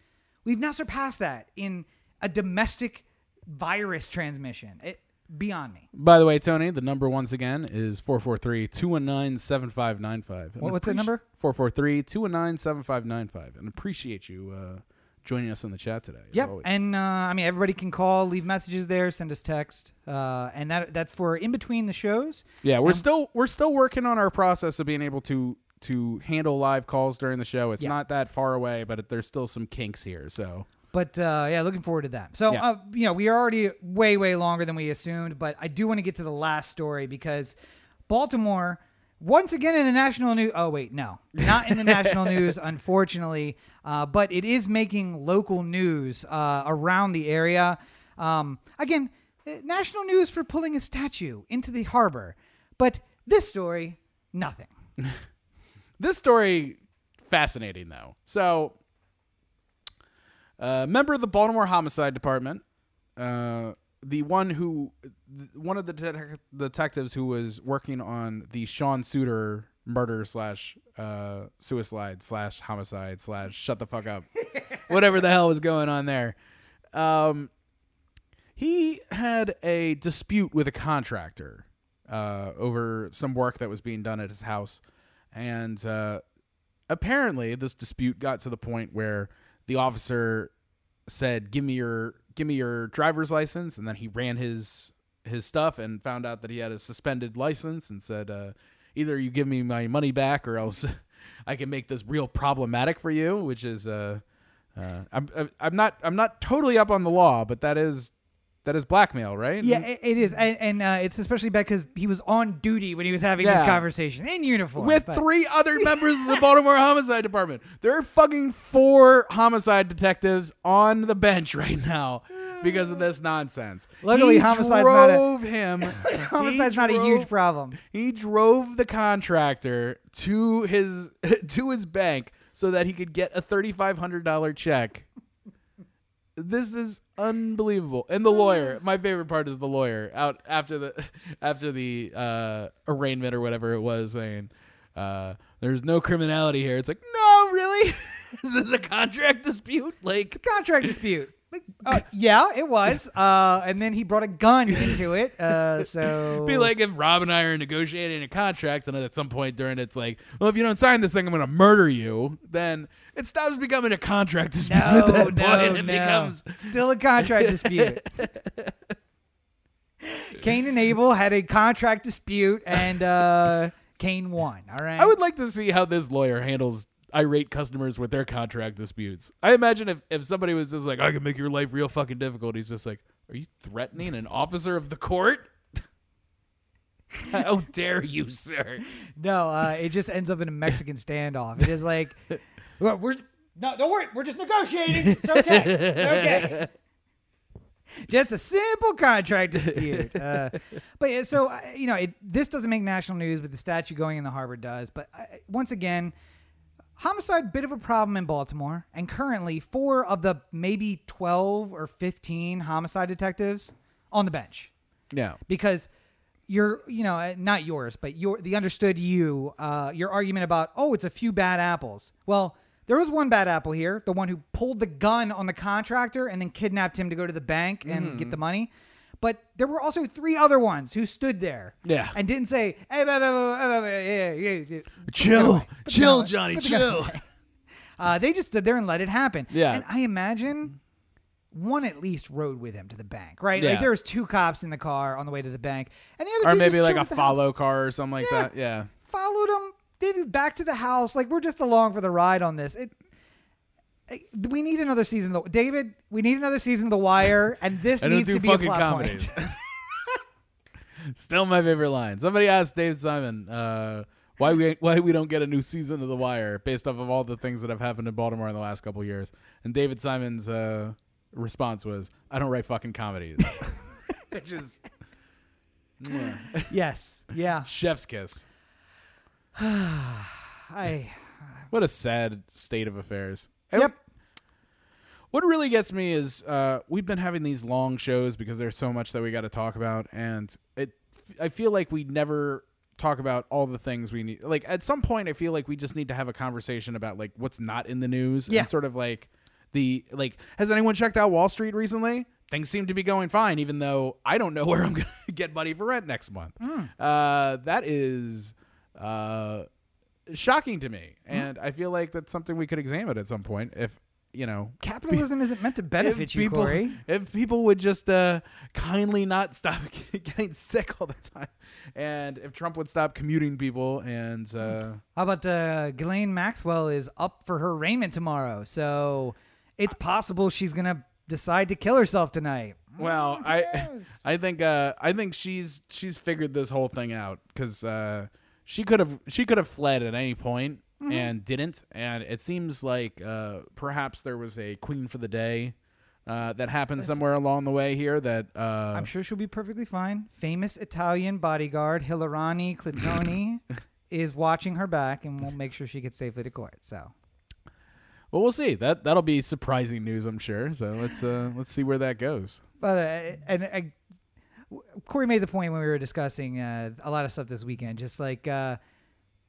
We've now surpassed that in a domestic virus transmission. It beyond me. By the way, Tony, the number once again is 443-219-7595. What- what's the number? 443-219-7595. And appreciate you uh, joining us in the chat today. Yep, and uh, I mean everybody can call, leave messages there, send us text, uh, and that that's for in between the shows. Yeah, we're And- still we're still working on our process of being able to to handle live calls during the show. It's Yeah. not that far away, but there's still some kinks here. So But uh, yeah, looking forward to that. So Yeah. uh, you know we are already way way longer than we assumed, but I do want to get to the last story because Baltimore once again in the national news. Oh wait, no, not in the national news, unfortunately. Uh, but it is making local news uh, around the area. Um, again, eh, national news for pulling a statue into the harbor, but this story, nothing. this story fascinating though. So, uh, member of the Baltimore Homicide Department, uh, the one who, one of the detec- detectives who was working on the Sean Suiter murder slash uh, suicide slash homicide slash shut the fuck up, whatever the hell was going on there. Um, he had a dispute with a contractor uh, over some work that was being done at his house, and uh, apparently this dispute got to the point where the officer said, "Give me your give me your driver's license," and then he ran his his stuff and found out that he had a suspended license and said, uh, "Either you give me my money back, or else I can make this real problematic for you." Which is, uh, uh, I'm I'm not I'm not totally up on the law, but that is that is blackmail, right? Yeah, it, it is, and, and uh, it's especially bad because he was on duty when he was having this Yeah. conversation in uniform with but- three other members of the Baltimore Homicide Department. There are fucking four homicide detectives on the bench right now because of this nonsense. Luckily, he homicide's not a- drove him. Homicide's he not a drove- huge problem. He drove the contractor to his to his bank so that he could get a thirty five hundred dollar check. This is unbelievable. And the lawyer, my favorite part is the lawyer out after the after the uh, arraignment or whatever it was saying, uh, "There's no criminality here." It's like, no, really? is this a contract dispute? Like, a Contract dispute. Uh, yeah, it was. Uh, and then he brought a gun into it. Uh, so be like if Rob and I are negotiating a contract, and at some point during it's like, well, if you don't sign this thing, I'm going to murder you. Then it stops becoming a contract dispute. no, no, point. It becomes Still a contract dispute. Cain and Abel had a contract dispute, and uh, Cain won. All right. I would like to see how this lawyer handles irate customers with their contract disputes. I imagine if, if somebody was just like, I can make your life real fucking difficult, he's just like, Are you threatening an officer of the court? how dare you, sir? No, uh, it just ends up in a Mexican standoff. It is like, "Well, we're no, don't worry, we're just negotiating. It's okay, it's okay. Just a simple contract dispute. Uh, but yeah, so uh, you know, it, this doesn't make national news, but the statue going in the harbor does. But uh, once again, homicide bit of a problem in Baltimore, and currently four of the maybe twelve or fifteen homicide detectives on the bench. Yeah. because your you know uh, not yours but your the understood you uh your argument about oh it's a few bad apples. Well there was one bad apple here the one who pulled the gun on the contractor and then kidnapped him to go to the bank and get the money but there were also three other ones who stood there Yeah. and didn't say hey blah, blah, blah, blah, yeah, yeah, yeah. Chill. Chill. Johnny, chill. uh, they just stood there and let it happen Yeah. and i imagine one at least rode with him to the bank, right? Yeah. Like there was two cops in the car on the way to the bank, and the other Or two maybe like a follow house. car or something like Yeah. that. Yeah. Followed him, did it back to the house. Like we're just along for the ride on this. It. Eh, We need another season, of the, David. We need another season of The Wire, and this needs to be a fucking plot comedies. point. Still my favorite line. Somebody asked Dave Simon, uh, why we why we don't get a new season of The Wire based off of all the things that have happened in Baltimore in the last couple of years. And David Simon's uh, response was, "I don't write fucking comedies," which is mwah. yes. Yeah. chef's kiss. I. What a sad state of affairs. And Yep. What really gets me is uh, we've been having these long shows because there's so much that we got to talk about, and it. I feel like we never talk about all the things we need. Like at some point, I feel like we just need to have a conversation about like what's not in the news, Yeah. and sort of like the like. Has anyone checked out Wall Street recently? Things seem to be going fine, even though I don't know where I'm going to get money for rent next month. Uh, that is. Uh, shocking to me and i feel like that's something we could examine at some point if you know Capitalism isn't meant to benefit you, people, Corey. if people would just uh, kindly not stop getting sick all the time and if trump would stop commuting people and uh, How about uh, Ghislaine Maxwell is up for her arraignment tomorrow, so it's possible she's gonna decide to kill herself tonight. well i i think uh, i think she's she's figured this whole thing out because uh, she could have she could have fled at any point Mm-hmm. and didn't and it seems like uh, perhaps there was a queen for the day uh, that happened somewhere along the way here that uh, I'm sure she'll be perfectly fine. Famous Italian bodyguard Hilarani Clitoni is watching her back and will make sure she gets safely to court. So well we'll see that that'll be surprising news i'm sure so let's uh let's see where that goes But uh, and uh, Corey made the point when we were discussing uh, a lot of stuff this weekend. Just like uh,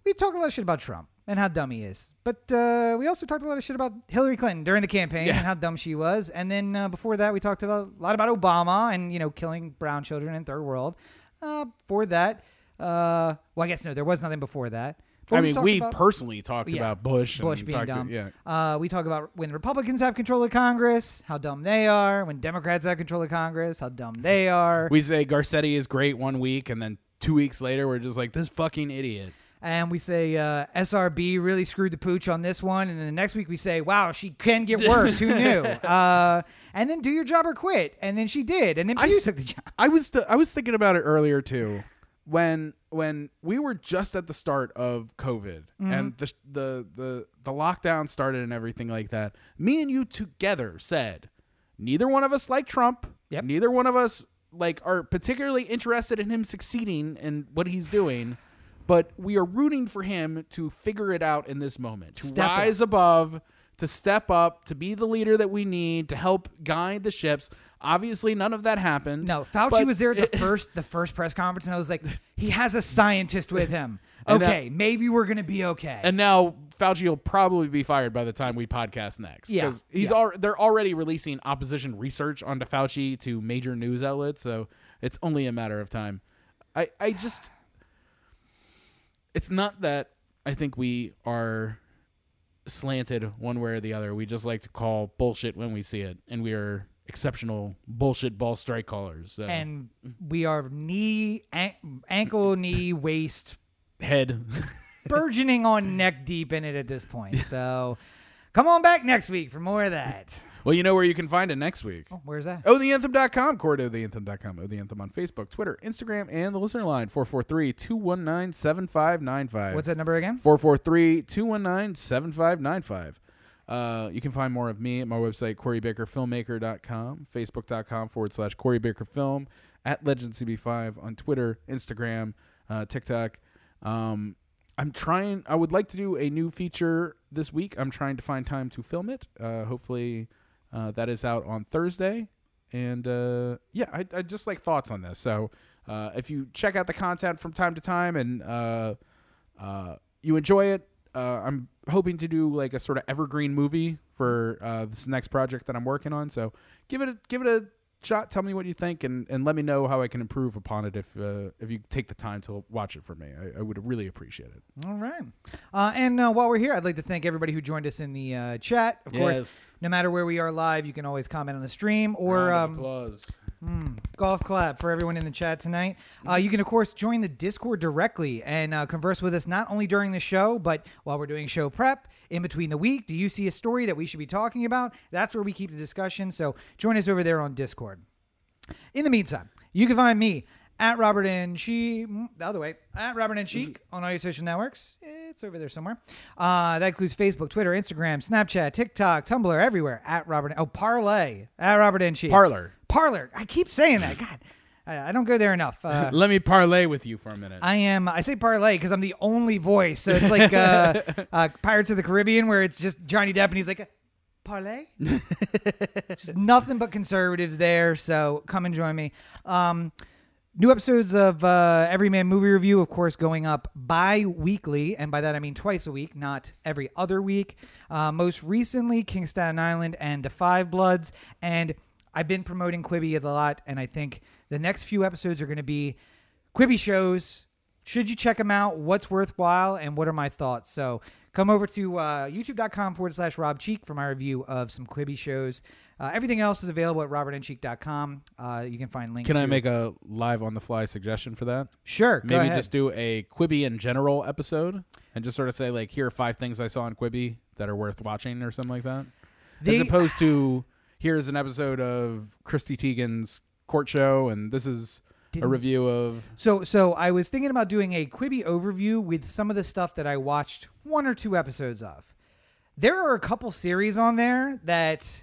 we've talked a lot of shit about Trump and how dumb he is, but uh, we also talked a lot of shit about Hillary Clinton during the campaign Yeah. and how dumb she was. And then uh, before that, we talked about a lot about Obama and you know killing brown children in third world. Uh, before that, uh, well, I guess no, there was nothing before that. But i mean we about- personally talked Yeah. about bush Bush and being talked to- dumb. yeah Uh, we talk about when Republicans have control of Congress, how dumb they are. When Democrats have control of Congress, how dumb they are. we say garcetti is great one week and then two weeks later we're just like this fucking idiot and we say uh, SRB really screwed the pooch on this one, and then the next week we say, "Wow, she can get worse. Who knew?" Uh, and then do your job or quit, and then she did, and then I took the job. I was th- I was thinking about it earlier too, when when we were just at the start of COVID Mm-hmm. and the the the the lockdown started and everything like that. Me and you together said, neither one of us like Trump. Yep. Neither one of us like are particularly interested in him succeeding and what he's doing. But we are rooting for him to figure it out in this moment, to Step up. rise above, to step up, to be the leader that we need, to help guide the ships. Obviously, none of that happened. No, Fauci was there at the first the first press conference, and I was like, he has a scientist with him. And Okay, maybe we're gonna be okay. And now Fauci will probably be fired by the time we podcast next. Yeah, 'Cause he's yeah. al- they're already releasing opposition research onto Fauci to major news outlets, so it's only a matter of time. I I just it's not that I think we are slanted one way or the other. We just like to call bullshit when we see it, and we are exceptional bullshit ball strike callers. So. and we are knee, an- ankle, knee, waist, head. burgeoning on neck deep in it at this point. So, come on back next week for more of that. well, you know where you can find it next week. Oh, where's that? Oh, OTheAnthem.com, theanthem.com, Oh, the Anthem on Facebook, Twitter, Instagram, and the listener line 443 219 7595. What's that number again? 443 219 7595. Uh, you can find more of me at my website, CoreyBakerFilmmaker.com, Facebook.com forward slash Corey Baker Film, at LegendCB5 on Twitter, Instagram, uh, TikTok. Um, I'm trying, I would like to do a new feature this week. I'm trying to find time to film it. Uh, hopefully, uh, that is out on Thursday. And uh, yeah, I, I just like thoughts on this. So if you check out the content from time to time and you enjoy it, uh, I'm hoping to do like a sort of evergreen movie for uh, this next project that I'm working on. So give it a give it a shot. Tell me what you think, and, and let me know how I can improve upon it if uh, if you take the time to watch it for me. I, I would really appreciate it. All right. Uh, and uh, while we're here, I'd like to thank everybody who joined us in the uh, chat. Of course, no matter where we are live, you can always comment on the stream or um, applause. Golf clap for everyone in the chat tonight. Uh, you can, of course, join the Discord directly and uh, converse with us not only during the show, but while we're doing show prep, in between the week. Do you see a story that we should be talking about? That's where we keep the discussion. So join us over there on Discord. In the meantime, you can find me at Robert and Cheek, the other way, at Robert and Cheek on all your social networks. It's over there somewhere. Uh, that includes Facebook, Twitter, Instagram, Snapchat, TikTok, Tumblr, everywhere. At Robert. Oh, Parlay at Robert and Cheek. Parler. Parler. I keep saying that. God, I, I don't go there enough. Uh, Let me parlay with you for a minute. I am. I say parlay because I'm the only voice. So it's like uh, uh, Pirates of the Caribbean, where it's just Johnny Depp, and he's like, parlay. just nothing but conservatives there. So come and join me. Um, new episodes of uh, Everyman Movie Review, of course, going up bi-weekly, and by that I mean twice a week, not every other week. Uh, most recently, King Staten Island and The Five Bloods, and I've been promoting Quibi a lot, and I think the next few episodes are going to be Quibi shows. Should you check them out? What's worthwhile, and what are my thoughts? So come over to uh, youtube.com forward slash Rob Cheek for my review of some Quibi shows. Uh, everything else is available at robertandcheek.com. Uh, you can find links. Can I to- make a live on the fly suggestion for that? Sure. go Maybe ahead. just do a Quibi in general episode and just sort of say like, here are five things I saw on Quibi that are worth watching or something like that, as opposed to here's an episode of Chrissy Teigen's court show and this is a Didn't- review of So, so I was thinking about doing a Quibi overview with some of the stuff that I watched one or two episodes of. There are a couple series on there that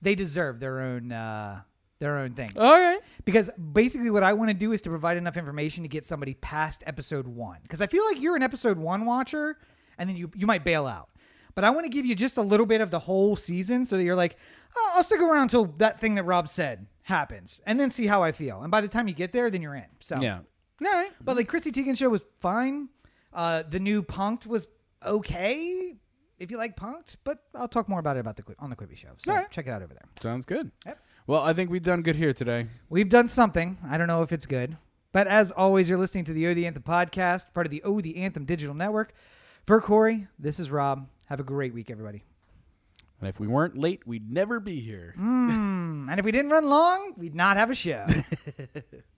they deserve their own uh, their own thing. all right. Because basically, what I want to do is to provide enough information to get somebody past episode one. Because I feel like you're an episode one watcher, and then you you might bail out. But I want to give you just a little bit of the whole season, so that you're like, oh, I'll stick around until that thing that Rob said happens, and then see how I feel. And by the time you get there, then you're in. So Yeah. All right. But like Chrissy Teigen show was fine. Uh, the new Punked was okay if you like Punked, but I'll talk more about it about the Qui- on the Quibi show. So All right. check it out over there. Sounds good. Yep. Well, I think we've done good here today. We've done something. I don't know if it's good. But as always, you're listening to the O the Anthem podcast, part of the O the Anthem digital network. For Corey, this is Rob. Have a great week, everybody. And if we weren't late, we'd never be here. Mm, and if we didn't run long, we'd not have a show.